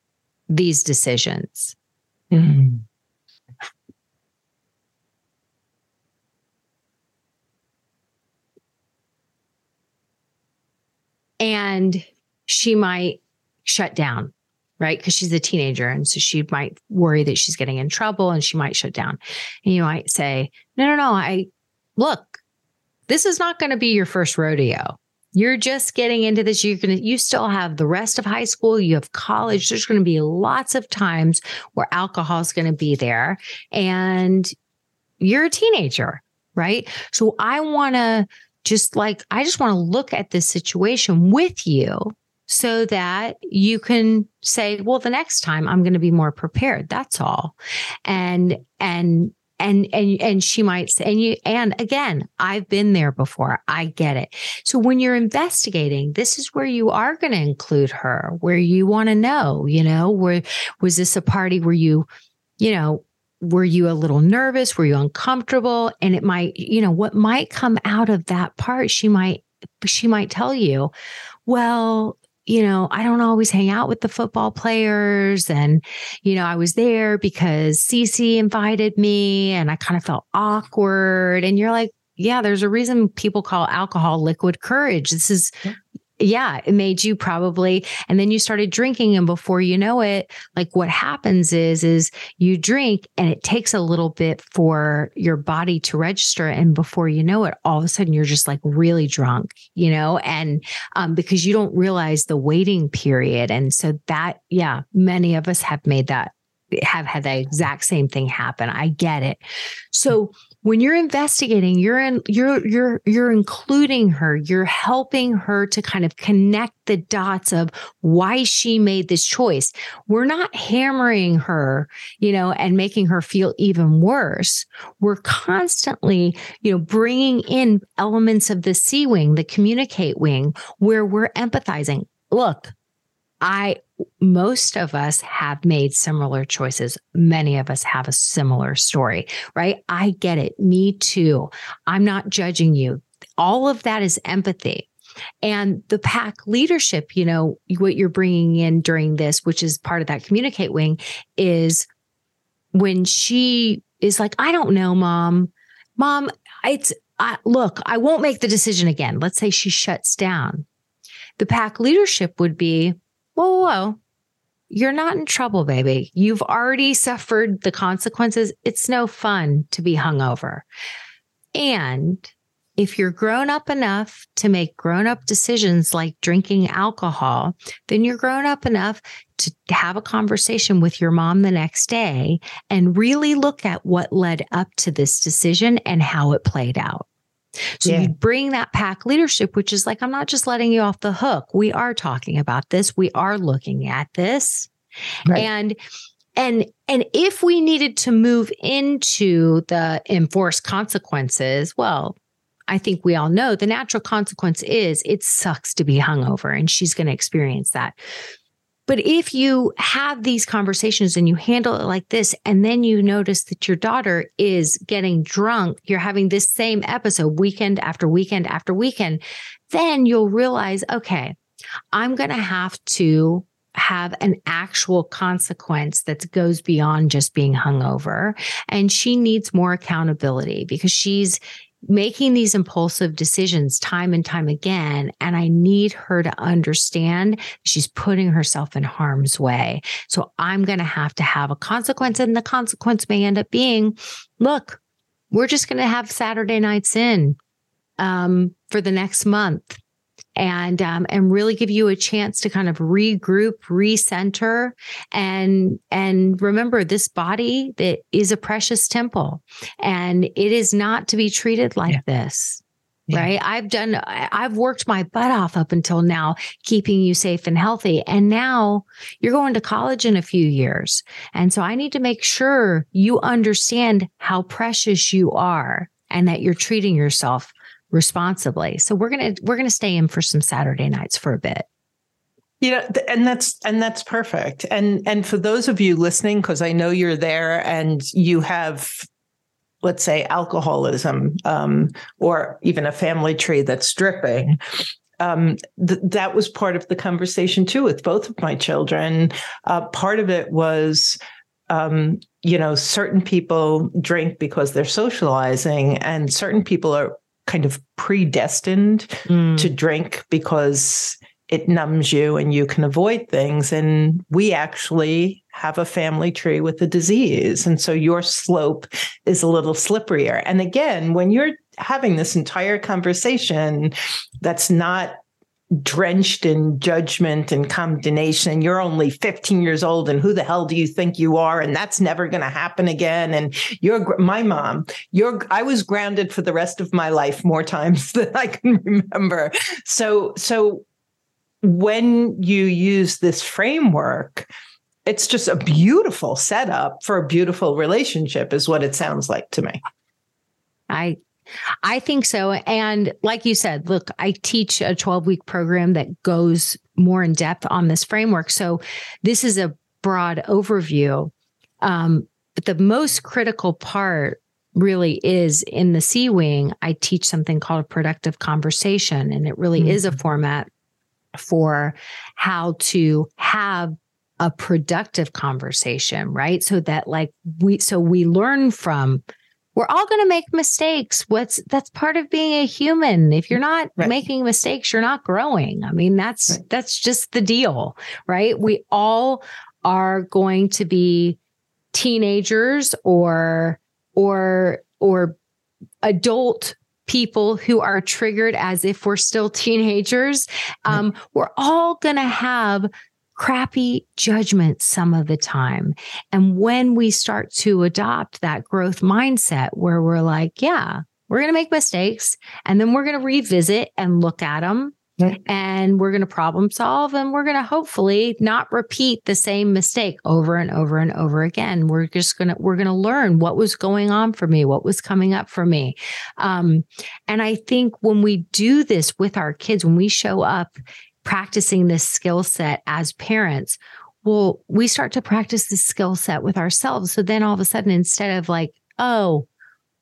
these decisions. Mm-hmm. And she might shut down, right? Because she's a teenager. And so she might worry that she's getting in trouble and she might shut down. And you might say, no, no, no, I look, this is not going to be your first rodeo. You're just getting into this. You're going to, you still have the rest of high school. You have college. There's going to be lots of times where alcohol is going to be there and you're a teenager, right? So I want to just like, I just want to look at this situation with you so that you can say, well, the next time I'm going to be more prepared. That's all. And, and and and and she might say and you and again i've been there before. I get it. So when you're investigating this is where you are going to include her where you want to know you know where was this a party where you you know were you a little nervous? Were you uncomfortable? And it might you know what might come out of that part she might she might tell you well you know, I don't always hang out with the football players. And, you know, I was there because Cece invited me and I kind of felt awkward. And you're like, yeah, there's a reason people call alcohol liquid courage. This is yeah, it made you probably, and then you started drinking. And before you know it, like what happens is, is you drink and it takes a little bit for your body to register. And before you know it, all of a sudden you're just like really drunk, you know, and um, because you don't realize the waiting period. And so that, yeah, many of us have made that have had the exact same thing happen. I get it. So when you're investigating, you're in you're you're you're including her, you're helping her to kind of connect the dots of why she made this choice. We're not hammering her, you know, and making her feel even worse. We're constantly, you know, bringing in elements of the C wing, the communicate wing, where we're empathizing. Look, I most of us have made similar choices. Many of us have a similar story, right? I get it. Me too. I'm not judging you. All of that is empathy. And the pack leadership, you know, what you're bringing in during this, which is part of that communicate wing, is when she is like, I don't know, mom. Mom, it's, I, look, I won't make the decision again. Let's say she shuts down. The pack leadership would be, whoa, whoa, whoa. you're not in trouble, baby. You've already suffered the consequences. It's no fun to be hungover. And if you're grown up enough to make grown up decisions like drinking alcohol, then you're grown up enough to have a conversation with your mom the next day and really look at what led up to this decision and how it played out. So yeah. you bring that pack leadership, which is like, I'm not just letting you off the hook. We are talking about this. We are looking at this. Right. And and and if we needed to move into the enforced consequences, well, I think we all know the natural consequence is it sucks to be hungover and she's going to experience that. But if you have these conversations and you handle it like this, and then you notice that your daughter is getting drunk, you're having this same episode weekend after weekend after weekend, then you'll realize, okay, I'm going to have to have an actual consequence that goes beyond just being hungover. And she needs more accountability because she's making these impulsive decisions time and time again. And I need her to understand she's putting herself in harm's way. So I'm going to have to have a consequence. And the consequence may end up being look, we're just going to have Saturday nights in um, for the next month and um, and really give you a chance to kind of regroup, recenter, and and remember this body that is a precious temple, and it is not to be treated like yeah. this. Yeah. Right. I've done, I've worked my butt off up until now, keeping you safe and healthy. And now you're going to college in a few years. And so I need to make sure you understand how precious you are and that you're treating yourself responsibly. So we're going to we're going to stay in for some Saturday nights for a bit. Yeah, and that's and that's perfect. And and for those of you listening cuz I know you're there and you have let's say alcoholism um, or even a family tree that's dripping um, th- that was part of the conversation too with both of my children. Uh, part of it was, um, you know, certain people drink because they're socializing, and certain people are kind of predestined mm. to drink because it numbs you and you can avoid things. And we actually have a family tree with a disease. And so your slope is a little slipperier. And again, when you're having this entire conversation that's not drenched in judgment and condemnation you're only 15 years old and who the hell do you think you are? And that's never going to happen again. And you're my mom you're i was grounded for the rest of my life more times than i can remember. So so when you use this framework it's just a beautiful setup for a beautiful relationship is what it sounds like to me. I I think so. And like you said, look, I teach a 12 week program that goes more in depth on this framework. So this is a broad overview. Um, but the most critical part really is in the C Wing, I teach something called a productive conversation. And it really mm-hmm. is a mm-hmm. format for how to have a productive conversation, right? So that like we, so we learn from we're all going to make mistakes. What's that's part of being a human. If you're not right. making mistakes, you're not growing. I mean, that's right. that's just the deal, right? We all are going to be teenagers or or or adult people who are triggered as if we're still teenagers. Um, we're all going to have crappy judgment some of the time. And when we start to adopt that growth mindset where we're like, yeah, we're going to make mistakes and then we're going to revisit and look at them and we're going to problem solve and we're going to hopefully not repeat the same mistake over and over and over again. We're just going to we're going to learn what was going on for me what was coming up for me. Um, and i think when we do this with our kids when we show up practicing this skill set as parents well we start to practice this skill set with ourselves so then all of a sudden instead of like oh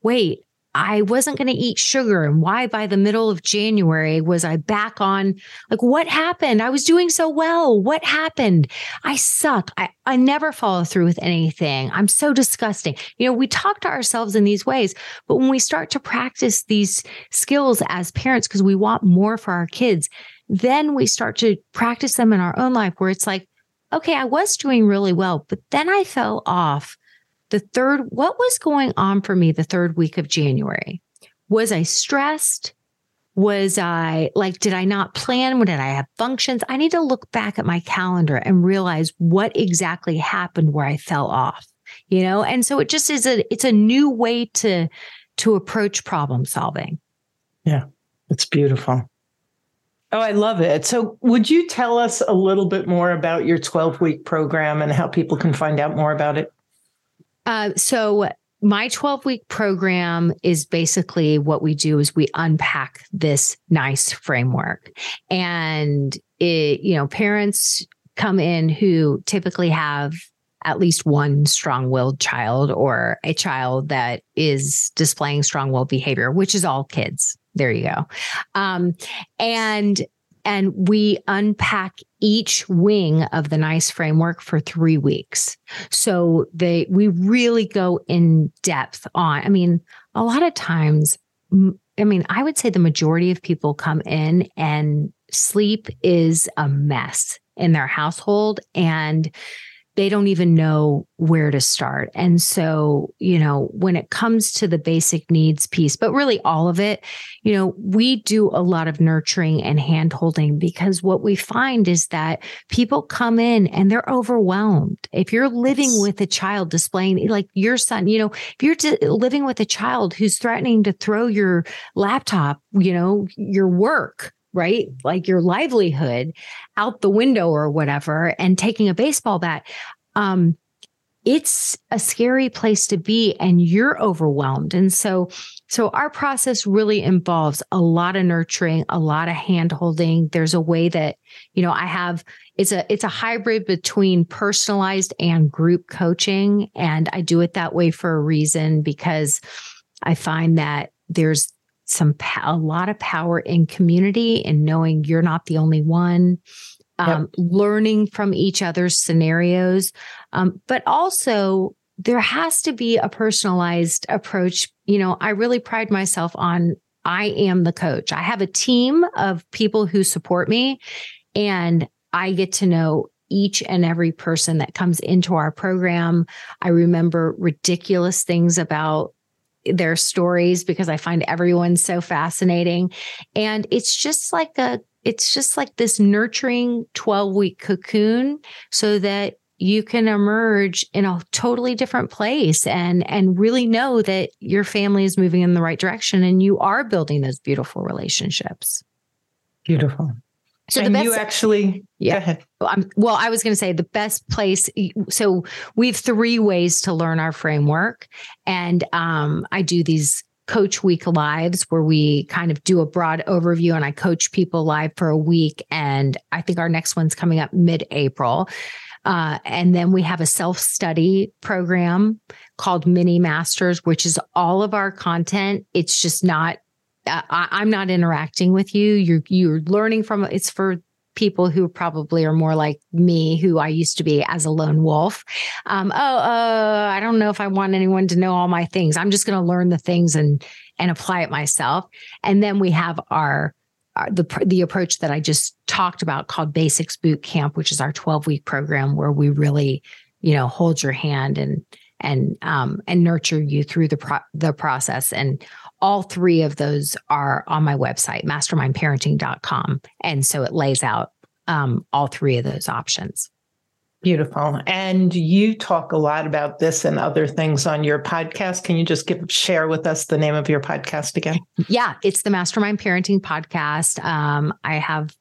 wait I wasn't going to eat sugar. And why by the middle of January was I back on? Like, what happened? I was doing so well. What happened? I suck. I, I never follow through with anything. I'm so disgusting. You know, we talk to ourselves in these ways, but when we start to practice these skills as parents, because we want more for our kids, then we start to practice them in our own life where it's like, okay, I was doing really well, but then I fell off the third, what was going on for me the third week of January? Was I stressed? Was I like, did I not plan? Did I have functions? I need to look back at my calendar and realize what exactly happened where I fell off, you know? And so it just is a, it's a new way to, to approach problem solving. Yeah, it's beautiful. Oh, I love it. So, would you tell us a little bit more about your 12 week program and how people can find out more about it? Uh, so my 12 week program is basically what we do is we unpack this nice framework and it you know parents come in who typically have at least one strong-willed child or a child that is displaying strong-willed behavior which is all kids there you go. Um, and and we unpack each wing of the nice framework for three weeks. So they we really go in depth on i mean a lot of times i mean i would say the majority of people come in and sleep is a mess in their household. And they don't even know where to start. And so, you know, when it comes to the basic needs piece, but really all of it, you know, we do a lot of nurturing and hand holding because what we find is that people come in and they're overwhelmed. If you're living with a child displaying like your son, you know, if you're living with a child who's threatening to throw your laptop, you know, your work, right? Like your livelihood out the window or whatever and taking a baseball bat. Um, it's a scary place to be and you're overwhelmed. And so, so our process really involves a lot of nurturing, a lot of hand holding. There's a way that, you know, I have, it's a, it's a hybrid between personalized and group coaching. And I do it that way for a reason because I find that there's some a lot of power in community and knowing you're not the only one um, yep. learning from each other's scenarios um, but also there has to be a personalized approach you know i really pride myself on i am the coach i have a team of people who support me and i get to know each and every person that comes into our program. I remember ridiculous things about their stories because I find everyone so fascinating. And it's just like a, it's just like this nurturing 12 week cocoon so that you can emerge in a totally different place and and really know that your family is moving in the right direction and you are building those beautiful relationships. Beautiful. So and the best, you actually, yeah. well, I was going to say the best place. So we have three ways to learn our framework, and um, I do these coach week lives where we kind of do a broad overview, and I coach people live for a week. And I think our next one's coming up mid-April. Uh, and then we have a self study program called Mini Masters, which is all of our content. It's just not I, am not interacting with you. You're you're learning from it's for people who probably are more like me, who I used to be as a lone wolf. Um, oh, uh, I don't know if I want anyone to know all my things. I'm just going to learn the things and and apply it myself. And then we have our, our the the approach that I just talked about called Basics Boot Camp, which is our 12 week program where we really, you know, hold your hand and and um, and nurture you through the pro- the process and all three of those are on my website, mastermindparenting.com. And so it lays out um, all three of those options. Beautiful. And you talk a lot about this and other things on your podcast. Can you just give share with us the name of your podcast again? Yeah, it's the Mastermind Parenting Podcast. Um, I have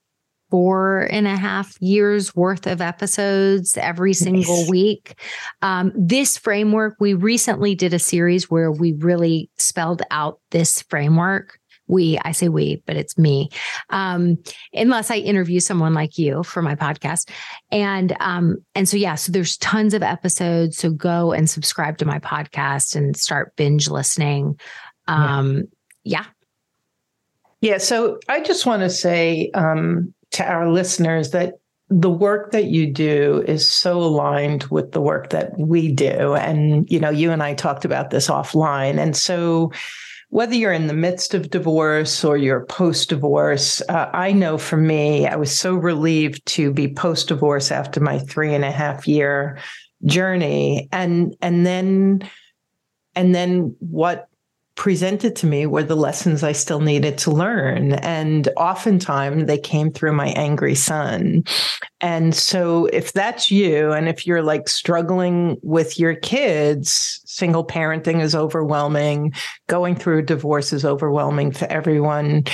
four and a half years worth of episodes every single nice. week. Um, this framework, we recently did a series where we really spelled out this framework. We, I say we, but it's me. Um, unless I interview someone like you for my podcast. And um, and so yeah, so there's tons of episodes. So go and subscribe to my podcast and start binge listening. Um, yeah. yeah. Yeah. So I just want to say, um, to our listeners that the work that you do is so aligned with the work that we do. And, you know, you and I talked about this offline. And so, whether you're in the midst of divorce or you're post divorce, uh, I know for me, I was so relieved to be post divorce after my three and a half year journey. And, and then, and then what presented to me were the lessons I still needed to learn. And oftentimes they came through my angry son. And so if that's you, and if you're like struggling with your kids, single parenting is overwhelming, going through a divorce is overwhelming for everyone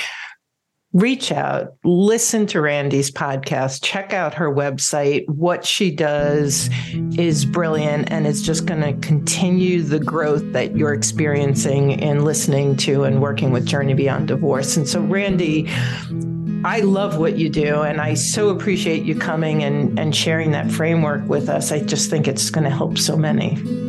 reach out, listen to Randi's podcast, check out her website. What she does is brilliant and it's just going to continue the growth that you're experiencing in listening to and working with Journey Beyond Divorce. And so, Randy, I love what you do, and I so appreciate you coming and, and sharing that framework with us. I just think it's going to help so many.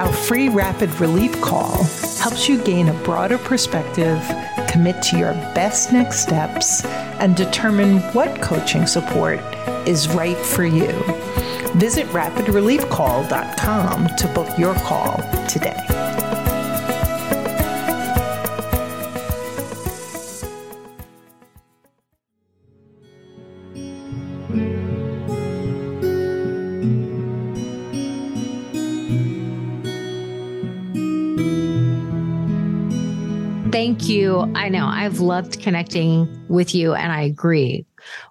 Our free rapid relief call helps you gain a broader perspective, commit to your best next steps, and determine what coaching support is right for you. Visit rapidreliefcall.com to book your call today. You. I know I've loved connecting with you, and I agree.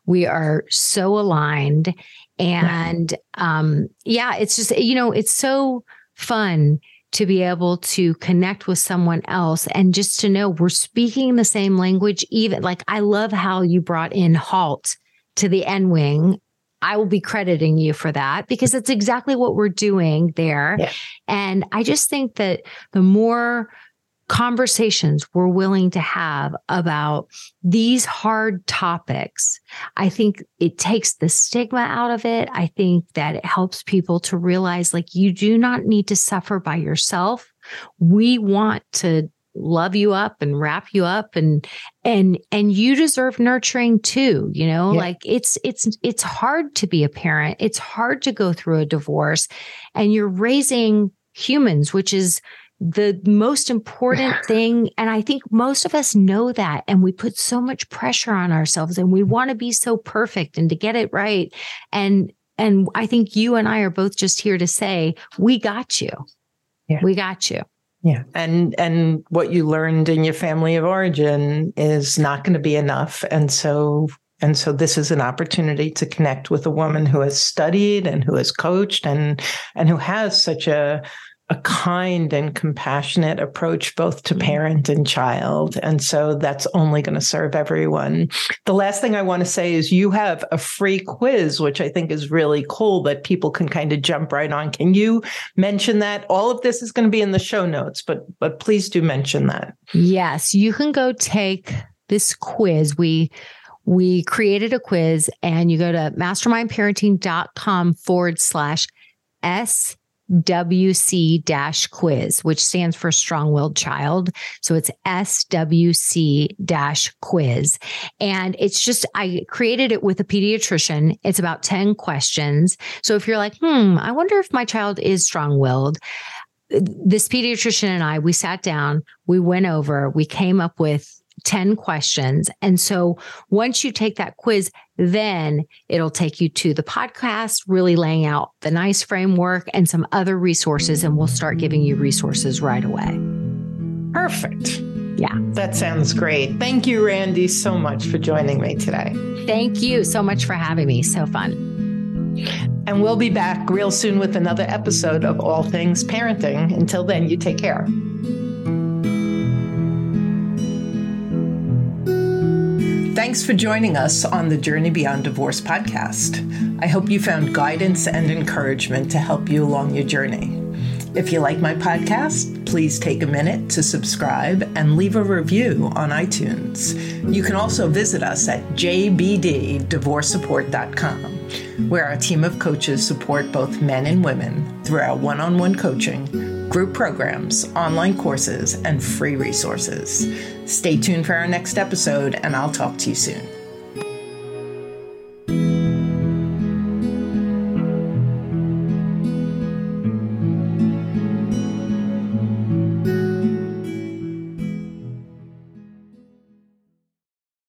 We are so aligned. And um, yeah, it's just, you know, it's so fun to be able to connect with someone else and just to know we're speaking the same language. Even like, I love how you brought in halt to the N wing. I will be crediting you for that because it's exactly what we're doing there. Yeah. And I just think that the more conversations we're willing to have about these hard topics, I think it takes the stigma out of it. I think that it helps people to realize like you do not need to suffer by yourself. We want to love you up and wrap you up and and and you deserve nurturing too you know yeah. like it's it's it's hard to be a parent it's hard to go through a divorce and you're raising humans which is the most important thing. And I think most of us know that. And we put so much pressure on ourselves and we want to be so perfect and to get it right. And, and I think you and I are both just here to say, we got you. Yeah. We got you. Yeah. And and what you learned in your family of origin is not going to be enough. And so and so this is an opportunity to connect with a woman who has studied and who has coached and and who has such a a kind and compassionate approach both to mm-hmm. parent and child. And so that's only going to serve everyone. The last thing I want to say is you have a free quiz, which I think is really cool that people can kind of jump right on. Can you mention that? All of this is going to be in the show notes, but but please do mention that. Yes, you can go take this quiz. We we created a quiz and you go to mastermindparenting.com forward slash S WC quiz, which stands for strong willed child. So it's SWC quiz. And it's just, I created it with a pediatrician. It's about 10 questions. So if you're like, hmm, I wonder if my child is strong willed, this pediatrician and I, we sat down, we went over, we came up with 10 questions. And so once you take that quiz, then it'll take you to the podcast, really laying out the NICE framework and some other resources, and we'll start giving you resources right away. Perfect. Yeah. That sounds great. Thank you, Randi, so much for joining me today. Thank you so much for having me. So fun. And we'll be back real soon with another episode of All Things Parenting. Until then, you take care. Thanks for joining us on the Journey Beyond Divorce podcast. I hope you found guidance and encouragement to help you along your journey. If you like my podcast, please take a minute to subscribe and leave a review on iTunes. You can also visit us at jbddivorcesupport.com, where our team of coaches support both men and women through our one on one coaching group programs, online courses, and free resources. Stay tuned for our next episode, and I'll talk to you soon.